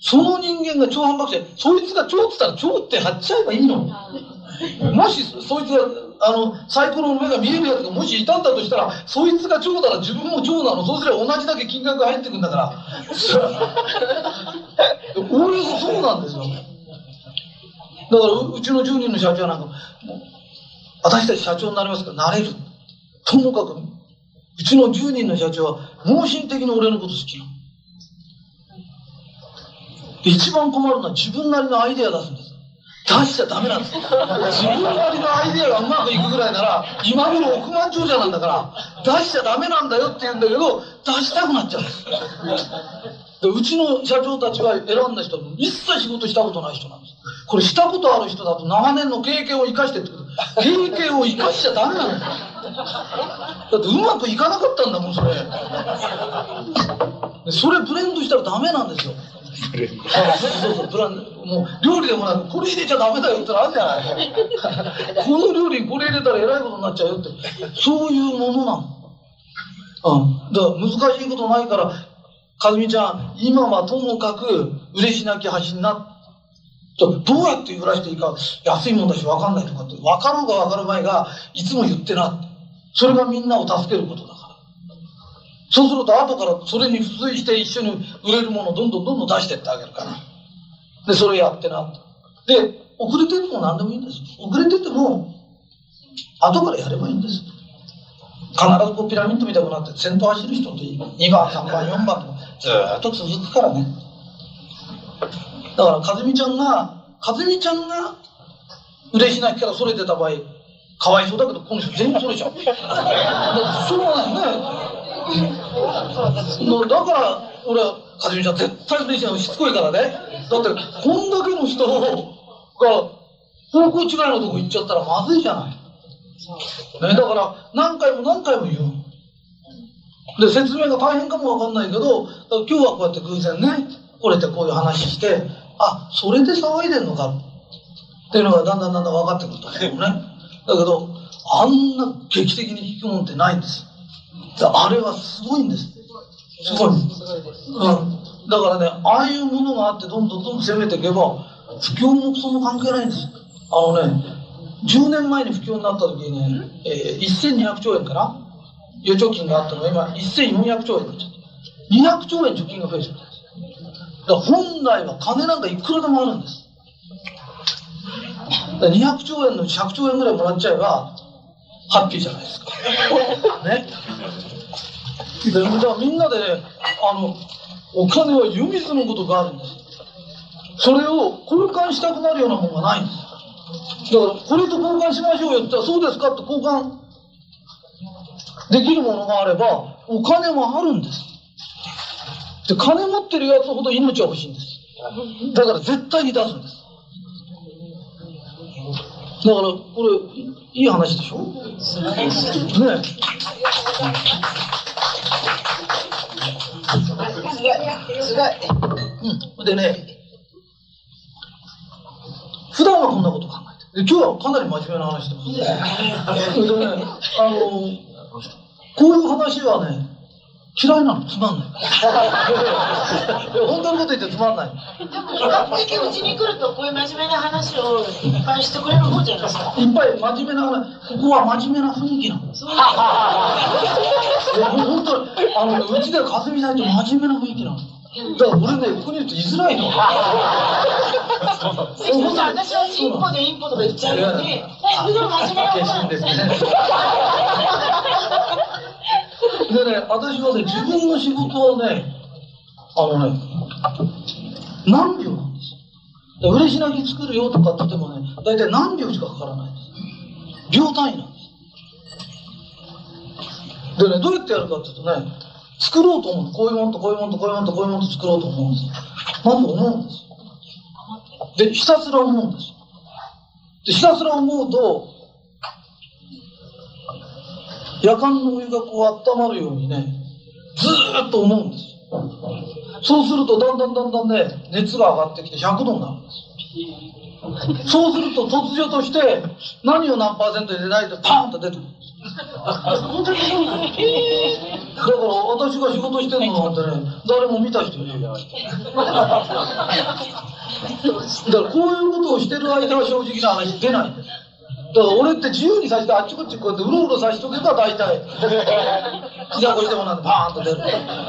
その人間が超反爆者、そいつが超って言ったら超って貼っちゃえばいいの。もしそいつが、あの、サイコロの目が見えるやつがもしいたんだとしたら、そいつが超なら自分も超なの。そうすれば同じだけ金額が入ってくんだから。おおよそそうなんですよ。だからう、うちの10人の社長なんか、私たち社長になりますから、なれる。ともかく、うちの10人の社長は、盲信的に俺のこと好きなの。一番困るのは自分なりのアイデア出すんです。出しちゃダメなんです。自分なりのアイデアがうまくいくぐらいなら、今頃億万長者なんだから、出しちゃダメなんだよって言うんだけど、出したくなっちゃうんです。でうちの社長たちが選んだ人一切仕事したことない人なんです。これしたことある人だと長年の経験を生かしてって。経験を生かしちゃダメなんです。だってうまくいかなかったんだもん、それ。それブレンドしたらダメなんですよ。そうそう、ブランもう料理でもなく、これ入れちゃダメだよってあるじゃない。この料理これ入れたらえらいことになっちゃうよって。そういうものなの。うん。だから難しいことないから、かずみちゃん、今はともかく嬉しなき橋になっどうやって揺らしていいか安いもんだし分かんないとかって分かろうが分かる前がいつも言ってなそれがみんなを助けることだそうすると後からそれに付随して一緒に売れるものをどんどんどんどん出してってあげるからでそれやってなってで遅れてても何でもいいんです遅れてても後からやればいいんです。必ずこうピラミッドみたいになって先頭走る人と2番、3番、4番とずっと続くからね。だから、かずみちゃんが、かずみちゃんが嬉し泣きからそれてた場合、かわいそうだけど、この人全部それちゃう。そうなんですね。のだから、俺は、かずみちゃん絶対嬉しいのしつこいからね。だって、こんだけの人が、方向違いのとこ行っちゃったらまずいじゃない。ね、だから、何回も何回も言う。で、説明が大変かもわかんないけど、今日はこうやって偶然ね、これでこういう話して、あ、それで騒いでんのかっていうのがだんだんだんだん分かってくると思うね。だけど、あんな劇的に効くもんってないんです。だあれはすごいんです。すごい。うん。だからね、ああいうものがあってどんどんどんどん攻めていけば、不況もクソも関係ないんです。あのね、10年前に不況になった時にね、えー、1200兆円かな？預貯金があったのが今1400兆円になっちゃった。200兆円貯金が増えちゃったんです。だから本来は金なんかいくらでもあるんです。だから200兆円のうち100兆円ぐらいもらっちゃえば、ハッピーじゃないですか。ね。で、だからみんなでね、あの、お金は湯水のことがあるんです。それを交換したくなるようなもんがないんです。だから、これと交換しましょうよって言ったら、そうですかって交換できるものがあれば、お金もあるんです。で、金持ってるやつほど命は欲しいんです。だから絶対に出すんです。だから、これ、いい話でしょ？ねうん。でね、普段はこんなこと考えて今日はかなり真面目な話してます。でね、あの、こういう話はね、嫌いなの、つまんない。いや本当のこと言ってつまんない。でも比較的うちに来るとこういう真面目な話をいっぱいしてくれる方じゃないですか。いっぱい真面目な話、ここは真面目な雰囲気なの。そういや、もう本当に、あのね、うちではかすみないと真面目な雰囲気なの。だから俺ね、ここにいると居づらいの。関口さん、私はインポでインポとか言っちゃうのに、え、普段真面目な決方なん心でですすね。でね、私はね、自分の仕事はね、あのね、何秒なんですよ。で嬉し泣き作るよとかって言ってもね、大体何秒しかかからないんです。秒単位なんです。でね、どうやってやるかっていうとね、作ろうと思う。こういうもんとこういうもんとこういうもんとこういうもんと作ろうと思うんですよ。まず思うんですよ。で、ひたすら思うんですよ。で、ひたすら思うと、夜間のお湯がこう温まるようにね、ずーっと思うんですよ。そうするとだんだんだんだんね、熱が上がってきて100度になるんですよ。そうすると突如として何を何パーセント入れないとパーンと出てくるんです。本当にそうなのだから私が仕事してるのなんてね、誰も見た人いない。だからこういうことをしてる間は正直な話出ないんです。だから俺って自由にさせてあっちこっちこうやってうろうろさせておけば大体、膝越してもなんでパーンと出る。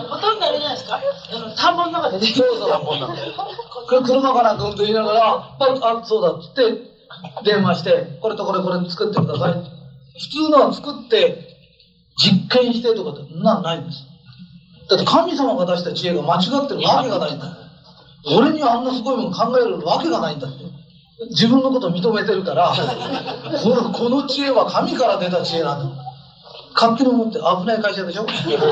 ほとんどあれじゃないですか？田んぼの中で出てそうそう。これ車かなんか運転言いながら、あ、あそうだっつって、電話して、これとこれこれ作ってください。普通のは作って、実験してとかって、そんなんないんです。だって神様が出した知恵が間違ってるわけがないんだよ。俺にはあんなすごいもの考えるわけがないんだって。自分のことを認めてるから、このこの知恵は神から出た知恵なんだ。勝手に思って危ない会社でしょ？聞いた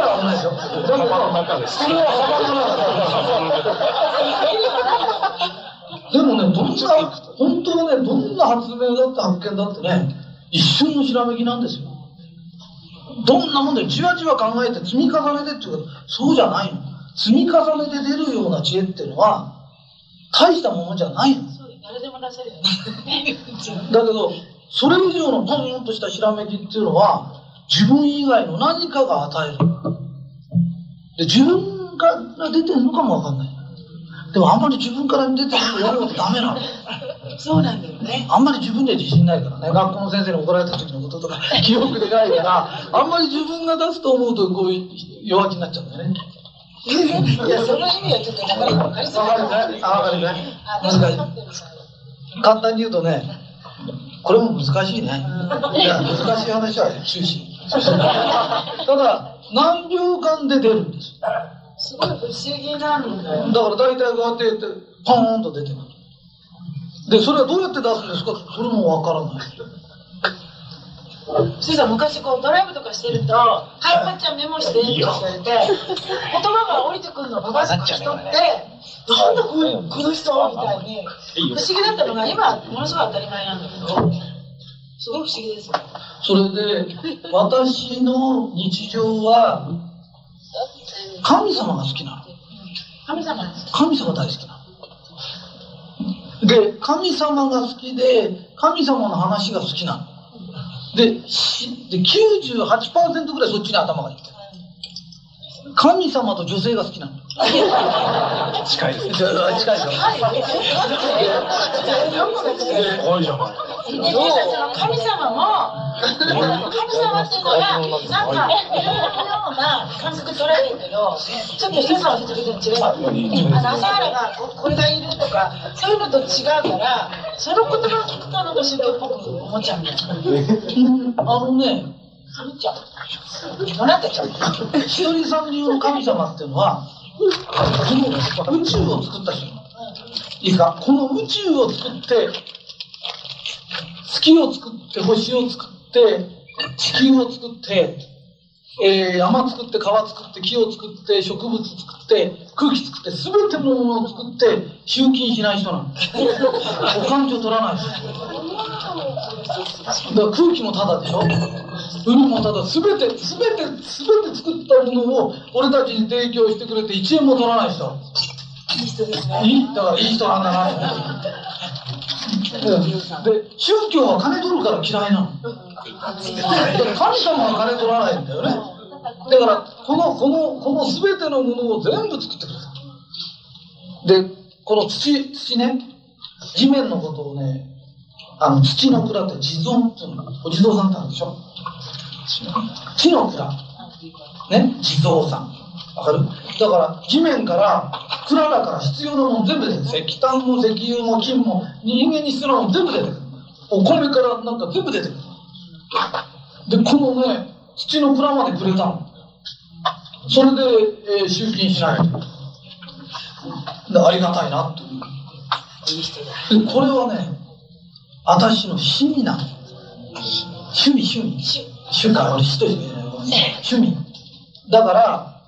ら危ないでしょ？だからそれはでもね、どんな、本当はね、どんな発明だって発見だってね、一瞬のひらめきなんですよ。どんなもんでじわじわ考えて積み重ねてっていうか、そうじゃないの。積み重ねて出るような知恵っていうのは、大したものじゃないの。そう誰でも出せるよね。だけど、それ以上のポンとしたひらめきっていうのは、自分以外の何かが与える。で、自分から出てるのかもわかんない。でもあんまり自分から出てるとやることダメなの。そうなんだよね。あんまり自分で自信ないからね。学校の先生に怒られた時のこととか記憶でないから、あんまり自分が出すと思うとこういう弱気になっちゃうんだよね。いや、その意味はちょっとなかなか分かりづらい。わかるかいあ、わかるかいあ、私分かってる。簡単に言うとね、これも難しいね。いや、難しい話は中止。ただ、何秒間で出るんです？すごい不思議なんだよ。だから大体こうやってやって、ポーンと出てくる。で、それはどうやって出すんですか？それもわからない。そしたら昔こうドライブとかしてると、はい、まっちゃんメモしてって言われて、言葉が降りてくるのをババッと人って、なんだこのこの人みたいに、不思議だったのが今、ものすごい当たり前なんだけど、すごい不思議ですよ。それで、私の日常は、神様が好きなの。神様。神様大好きなの。で、神様が好きで、神様の話が好きなの。で、で98%ぐらいそっちに頭がいってる。神様と女性が好きなんだ。近いですね。近いでしょ？怖いじゃない。神様も、神様っていうのが、なんか、いろいような感覚取られるけど、ちょっと人さんは全然違う。あの、朝原がここれがいるとか、そういうのと違うから、その言葉を聞くとなんか宗教っぽく思っちゃうんだよ。あのね、思っちゃう。どなってちゃう。ひとりさん流の神様っていうのは、この宇宙を作った人。いいですか？この宇宙を作って、月を作って、星を作って、地球を作って、えー山作って、川作って、木を作って、植物作って、空気作って、すべてのものを作って、集金しない人なの。お勘定取らない人。だから空気もただでしょ海もただ、すべて、すべて、すべて作ったものを俺たちに提供してくれて1円も取らない人。いい人ですね。いい、だからいい人なんだな。で、宗教は金取るから嫌いなの。神様は金取らないんだよね。だから、この、この、この全てのものを全部作ってくれた。で、この土、土ね、地面のことをね、あの、土の蔵って地蔵っていうの。お地蔵さんってあるでしょ地の蔵。ね、地蔵さん。わかる？だから、地面から、蔵だから必要なもの全部出てくる。石炭も石油も金も、人間に必要なもの全部出てくる。お米からなんか全部出てくる。で、このね、土の蔵までくれたの。それで、えー集金しない。でありがたいなっていう。で、これはね、私の趣味なの。趣味、趣味。趣味、俺一人しかいないごめん趣味。だから、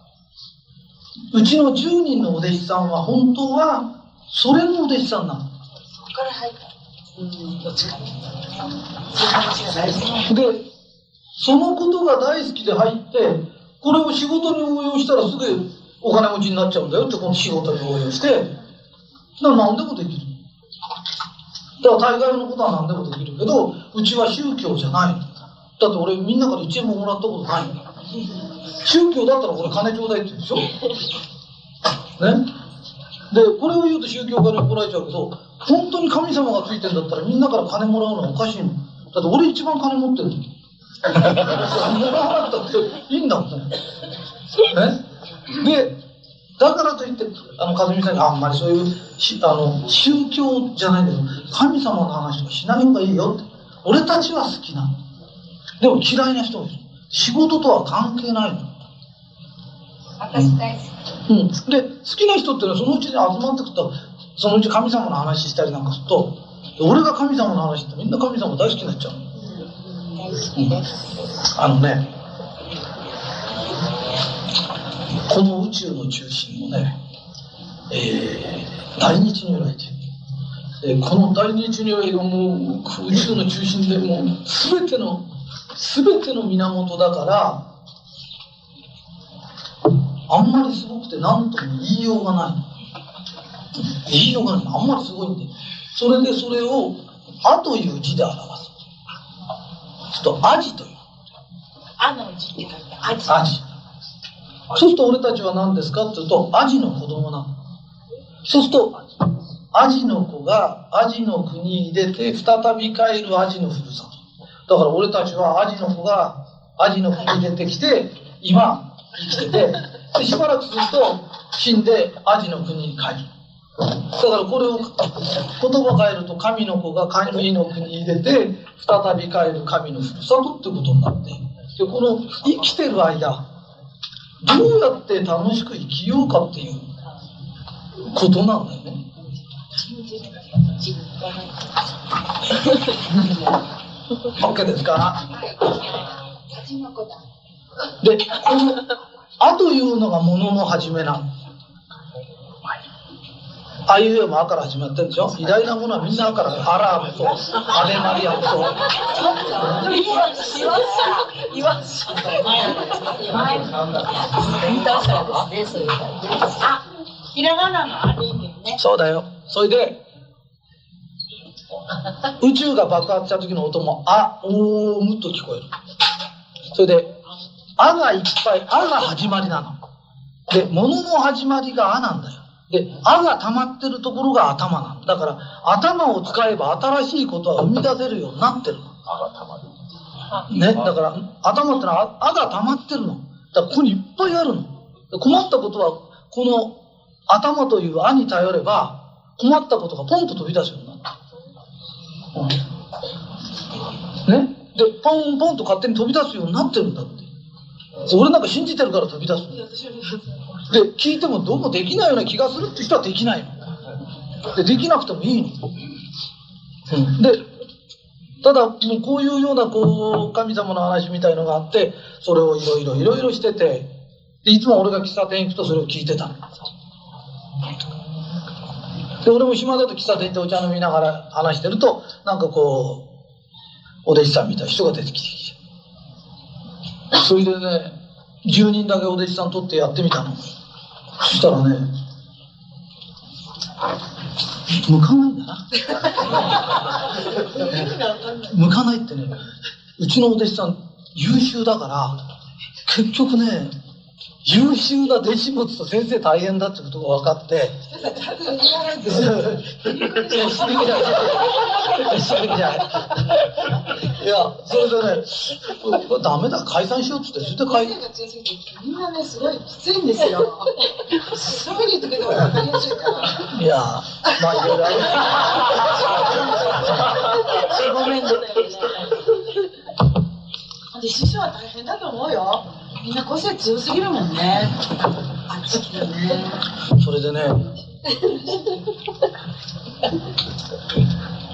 うちの10人のお弟子さんは本当は、それのお弟子さんなの。どっちか。そういう話が大事。で、そのことが大好きで入って、これを仕事に応用したらすぐお金持ちになっちゃうんだよって、この仕事に応用して、だから何でもできる。だから大概のことは何でもできるけど、うちは宗教じゃない。だって俺みんなから1円ももらったことないんだ。宗教だったら俺金ちょうだいって言うでしょ？ね？で、これを言うと宗教家に怒られちゃうけど、本当に神様がついてんだったらみんなから金もらうのはおかしいの。だって俺一番金持ってるの。もらわなくたっていいんだもんね。ねで、だからといって、あの、和美さんに、あんまりそういう、しあの、宗教じゃないけど、神様の話とかしない方がいいよって。俺たちは好きなの。でも嫌いな人もいる。仕事とは関係ないの。私大好き。うん。で、好きな人ってのはそのうちに集まってくと、そのうち神様の話したりなんかすると、俺が神様の話ってみんな神様大好きになっちゃうの。大好きです。あのね、この宇宙の中心をね、えー、大日如来っていう。でこの大日如来がもう宇宙の中心でもう全ての、全ての源だから、あんまりすごくて何とも言いようがない。言いようがない。あんまりすごいんで。それでそれを、あという字で表す。ちょっと、アジという。あの字って書いて。そうすると俺たちは何ですかって言うと、アジの子供なの。そうすると、アジの子がアジの国に出て、再び帰るアジのふるさと。だから俺たちはアジの子がアジの国に出てきて、今生きてて、でしばらくすると死んでアジの国に帰る。からこれを言葉変えると神の子が神の国に入れて再び帰る神のふるさとってことになってでこの生きてる間どうやって楽しく生きようかっていうことなんだよね。OK ですか？で、この「あ」というのがものの始めなん。あいうえも「あ」から始まってるでしょ？偉大なものはみんな「あ」からアラーもそうアレマリアもそう言わしあひらがなのあれいいんだよね。そうだよ。それで宇宙が爆発した時の音も「あ」「おーむ」と聞こえる。それで「あ」がいっぱい「あ」が始まりなの。で物の始まりが「あ」なんだよで「あ」が溜まってるところが頭なのだ。から頭を使えば新しいことは生み出せるようになってるの。ね、だから頭ってのは「あ」が溜まってるの。だからここにいっぱいあるの。で困ったことはこの頭という「あ」に頼れば困ったことがポンと飛び出すようになる。ね。でポンポンと勝手に飛び出すようになってるんだ俺なんか信じてるから飛び出すの？で聞いてもどうもできないような気がするって人はできないの。でできなくてもいいの、うん、でただもうこういうようなこう神様の話みたいのがあってそれをいろいろいろいろしててでいつも俺が喫茶店行くとそれを聞いてたの。で俺も暇だと喫茶店行ってお茶飲みながら話してるとなんかこうお弟子さんみたいな人が出てきてそれでね10人だけお弟子さん取ってやってみたの。そしたらね向かないんだな。向かないってねうちのお弟子さん優秀だから結局ね優秀な弟子持つと先生大変だってことが分かって。いや、それでね、これダメだ、解散しようっつって、それで解。みんなねすごいきついんですよ。そういうふうに言ってくれたら分かりやすいから。いや、まあいろいろある。ごめんねで師匠は大変だと思うよみんな個性強すぎるもんねあっち来たねそれでね、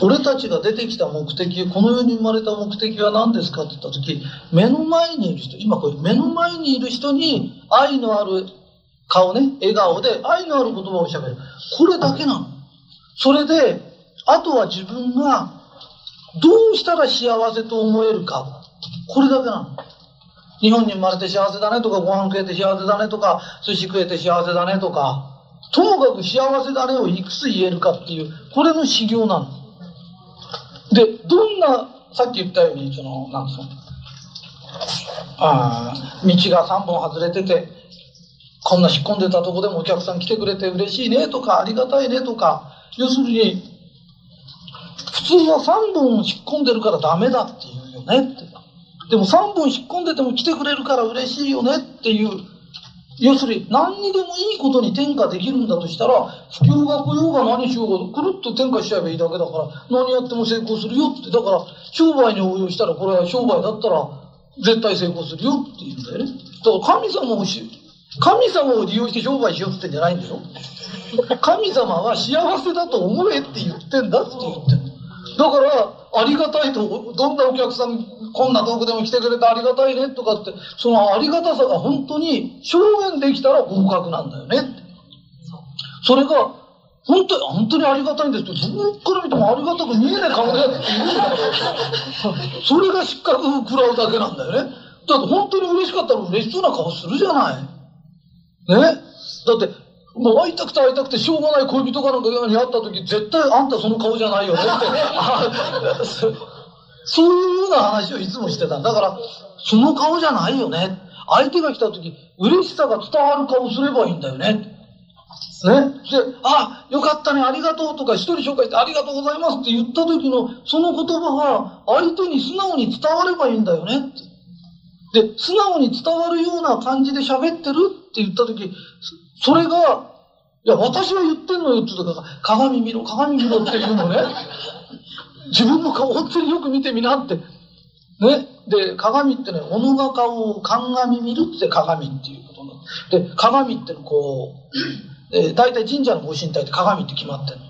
俺たちが出てきた目的、この世に生まれた目的は何ですかって言った時、目の前にいる人、今これ目の前にいる人に愛のある顔ね、笑顔で愛のある言葉を喋る。これだけなの。それで、あとは自分がどうしたら幸せと思えるか。これだけなの。日本に生まれて幸せだねとか、ご飯食えて幸せだねとか、寿司食えて幸せだねとか、ともかく幸せだねをいくつ言えるかっていう、これの修行なの。で、どんな、さっき言ったように、その、なんつうの、あ道が3本外れてて、こんな引っ込んでたとこでもお客さん来てくれて嬉しいねとか、ありがたいねとか、要するに、普通は3本引っ込んでるからダメだって言うよねって。でも3本引っ込んでても来てくれるから嬉しいよねっていう、要するに何にでもいいことに転化できるんだとしたら、不況が来ようが何しようが、くるっと転化しちゃえばいいだけだから、何やっても成功するよって。だから、商売に応用したら、これは商売だったら、絶対成功するよって言うんだよね。だから神様をし、神様を利用して商売しようって言ってんじゃないんだよ。神様は幸せだと思えって言ってんだって言ってん。だから、ありがたいと、どんなお客さん、こんな遠くでも来てくれてありがたいねとかって、そのありがたさが本当に証言できたら合格なんだよねって。それが、本当に、本当にありがたいんですって、どっから見てもありがたく見えない顔のやつっているんだよ。それが失格を食らうだけなんだよね。だって本当に嬉しかったら嬉しそうな顔するじゃない。ねだって、もう会いたくて会いたくてしょうがない恋人かなんかに会った時、絶対あんたその顔じゃないよねって。そういうような話をいつもしてた。だから、その顔じゃないよね。相手が来た時、嬉しさが伝わる顔すればいいんだよね。ね。で、あ、よかったね、ありがとうとか、一人紹介してありがとうございますって言った時の、その言葉が相手に素直に伝わればいいんだよねって。で、素直に伝わるような感じで喋ってるって言った時、それが、いや、私は言ってんのよって言うから、鏡見ろ、鏡見ろっていうのね。自分の顔本当によく見てみなって。ね。で、鏡ってね、己が顔を鑑見るって鏡っていうことなの。で、鏡ってのこう、えー、大体神社のご神体って鏡って決まってるの。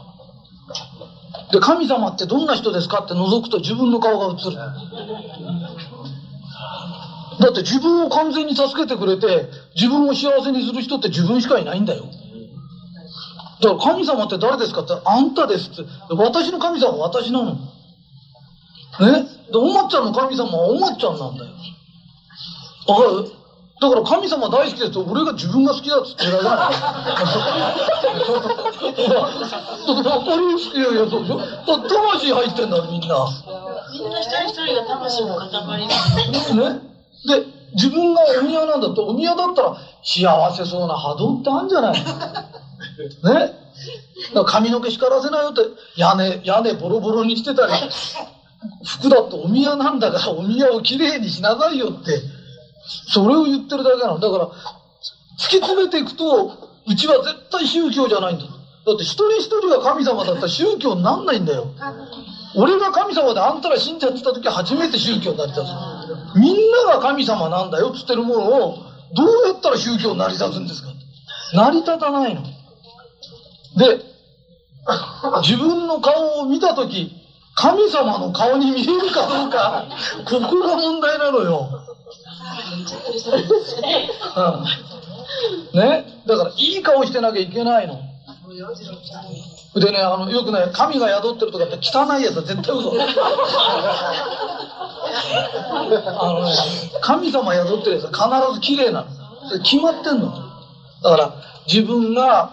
で、神様ってどんな人ですかって覗くと自分の顔が映る。だって自分を完全に助けてくれて、自分を幸せにする人って自分しかいないんだよ。だから神様って誰ですかって、あんたですって。私の神様は私なの。ねで、おまっちゃんの神様はおまっちゃんなんだよ。わかる？だから神様大好きですって、俺が自分が好きだっつって言われない。だって分かりやすく言うよ、そう魂入ってんだみんな。みんな一人一人が魂の塊なんね？で、自分がお宮なんだって、お宮だったら幸せそうな波動ってあるんじゃない ね？だから髪の毛叱らせないよって、屋根、屋根ボロボロにしてたり、服だってお宮なんだからお宮をきれいにしなさいよって、それを言ってるだけなの。だから、突き詰めていくと、うちは絶対宗教じゃないんだ。だって一人一人が神様だったら宗教になんないんだよ。俺が神様であんたら信者って言った時初めて宗教になり立つ。みんなが神様なんだよって言ってるものを、どうやったら宗教に成り立つんですか？成り立たないの。で、自分の顔を見た時、神様の顔に見えるかどうか、ここが問題なのよ。うん、ね？だから、いい顔してなきゃいけないの。でね、あの、よくね、神が宿ってるとかって汚いやつは絶対嘘。あのね、神様宿ってるやつは必ず綺麗なの。決まってんの。だから、自分が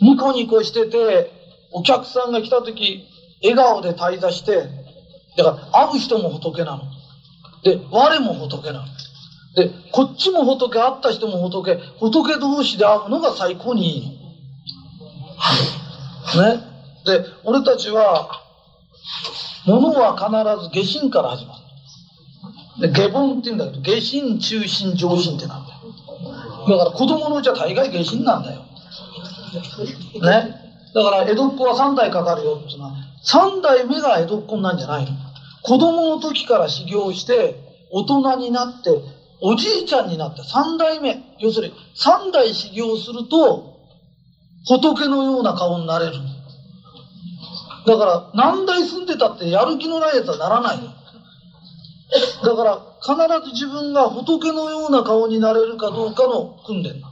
ニコニコしてて、お客さんが来た時、笑顔で滞在して、だから、会う人も仏なの。で、我も仏なの。で、こっちも仏、会った人も仏、仏同士で会うのが最高にいいの。ね。で、俺たちは、物は必ず下心から始まる。で、下凡って言うんだけど、下心、中心、上心ってなんだよ。だから子供のうちは大概下心なんだよ。ね。だから江戸っ子は3代かかるよっていうのは、3代目が江戸っ子なんじゃないの。子供の時から修行して、大人になって、おじいちゃんになって3代目。要するに、3代修行すると、仏のような顔になれる。だから、何代住んでたってやる気のないやつはならない。だから、必ず自分が仏のような顔になれるかどうかの訓練な。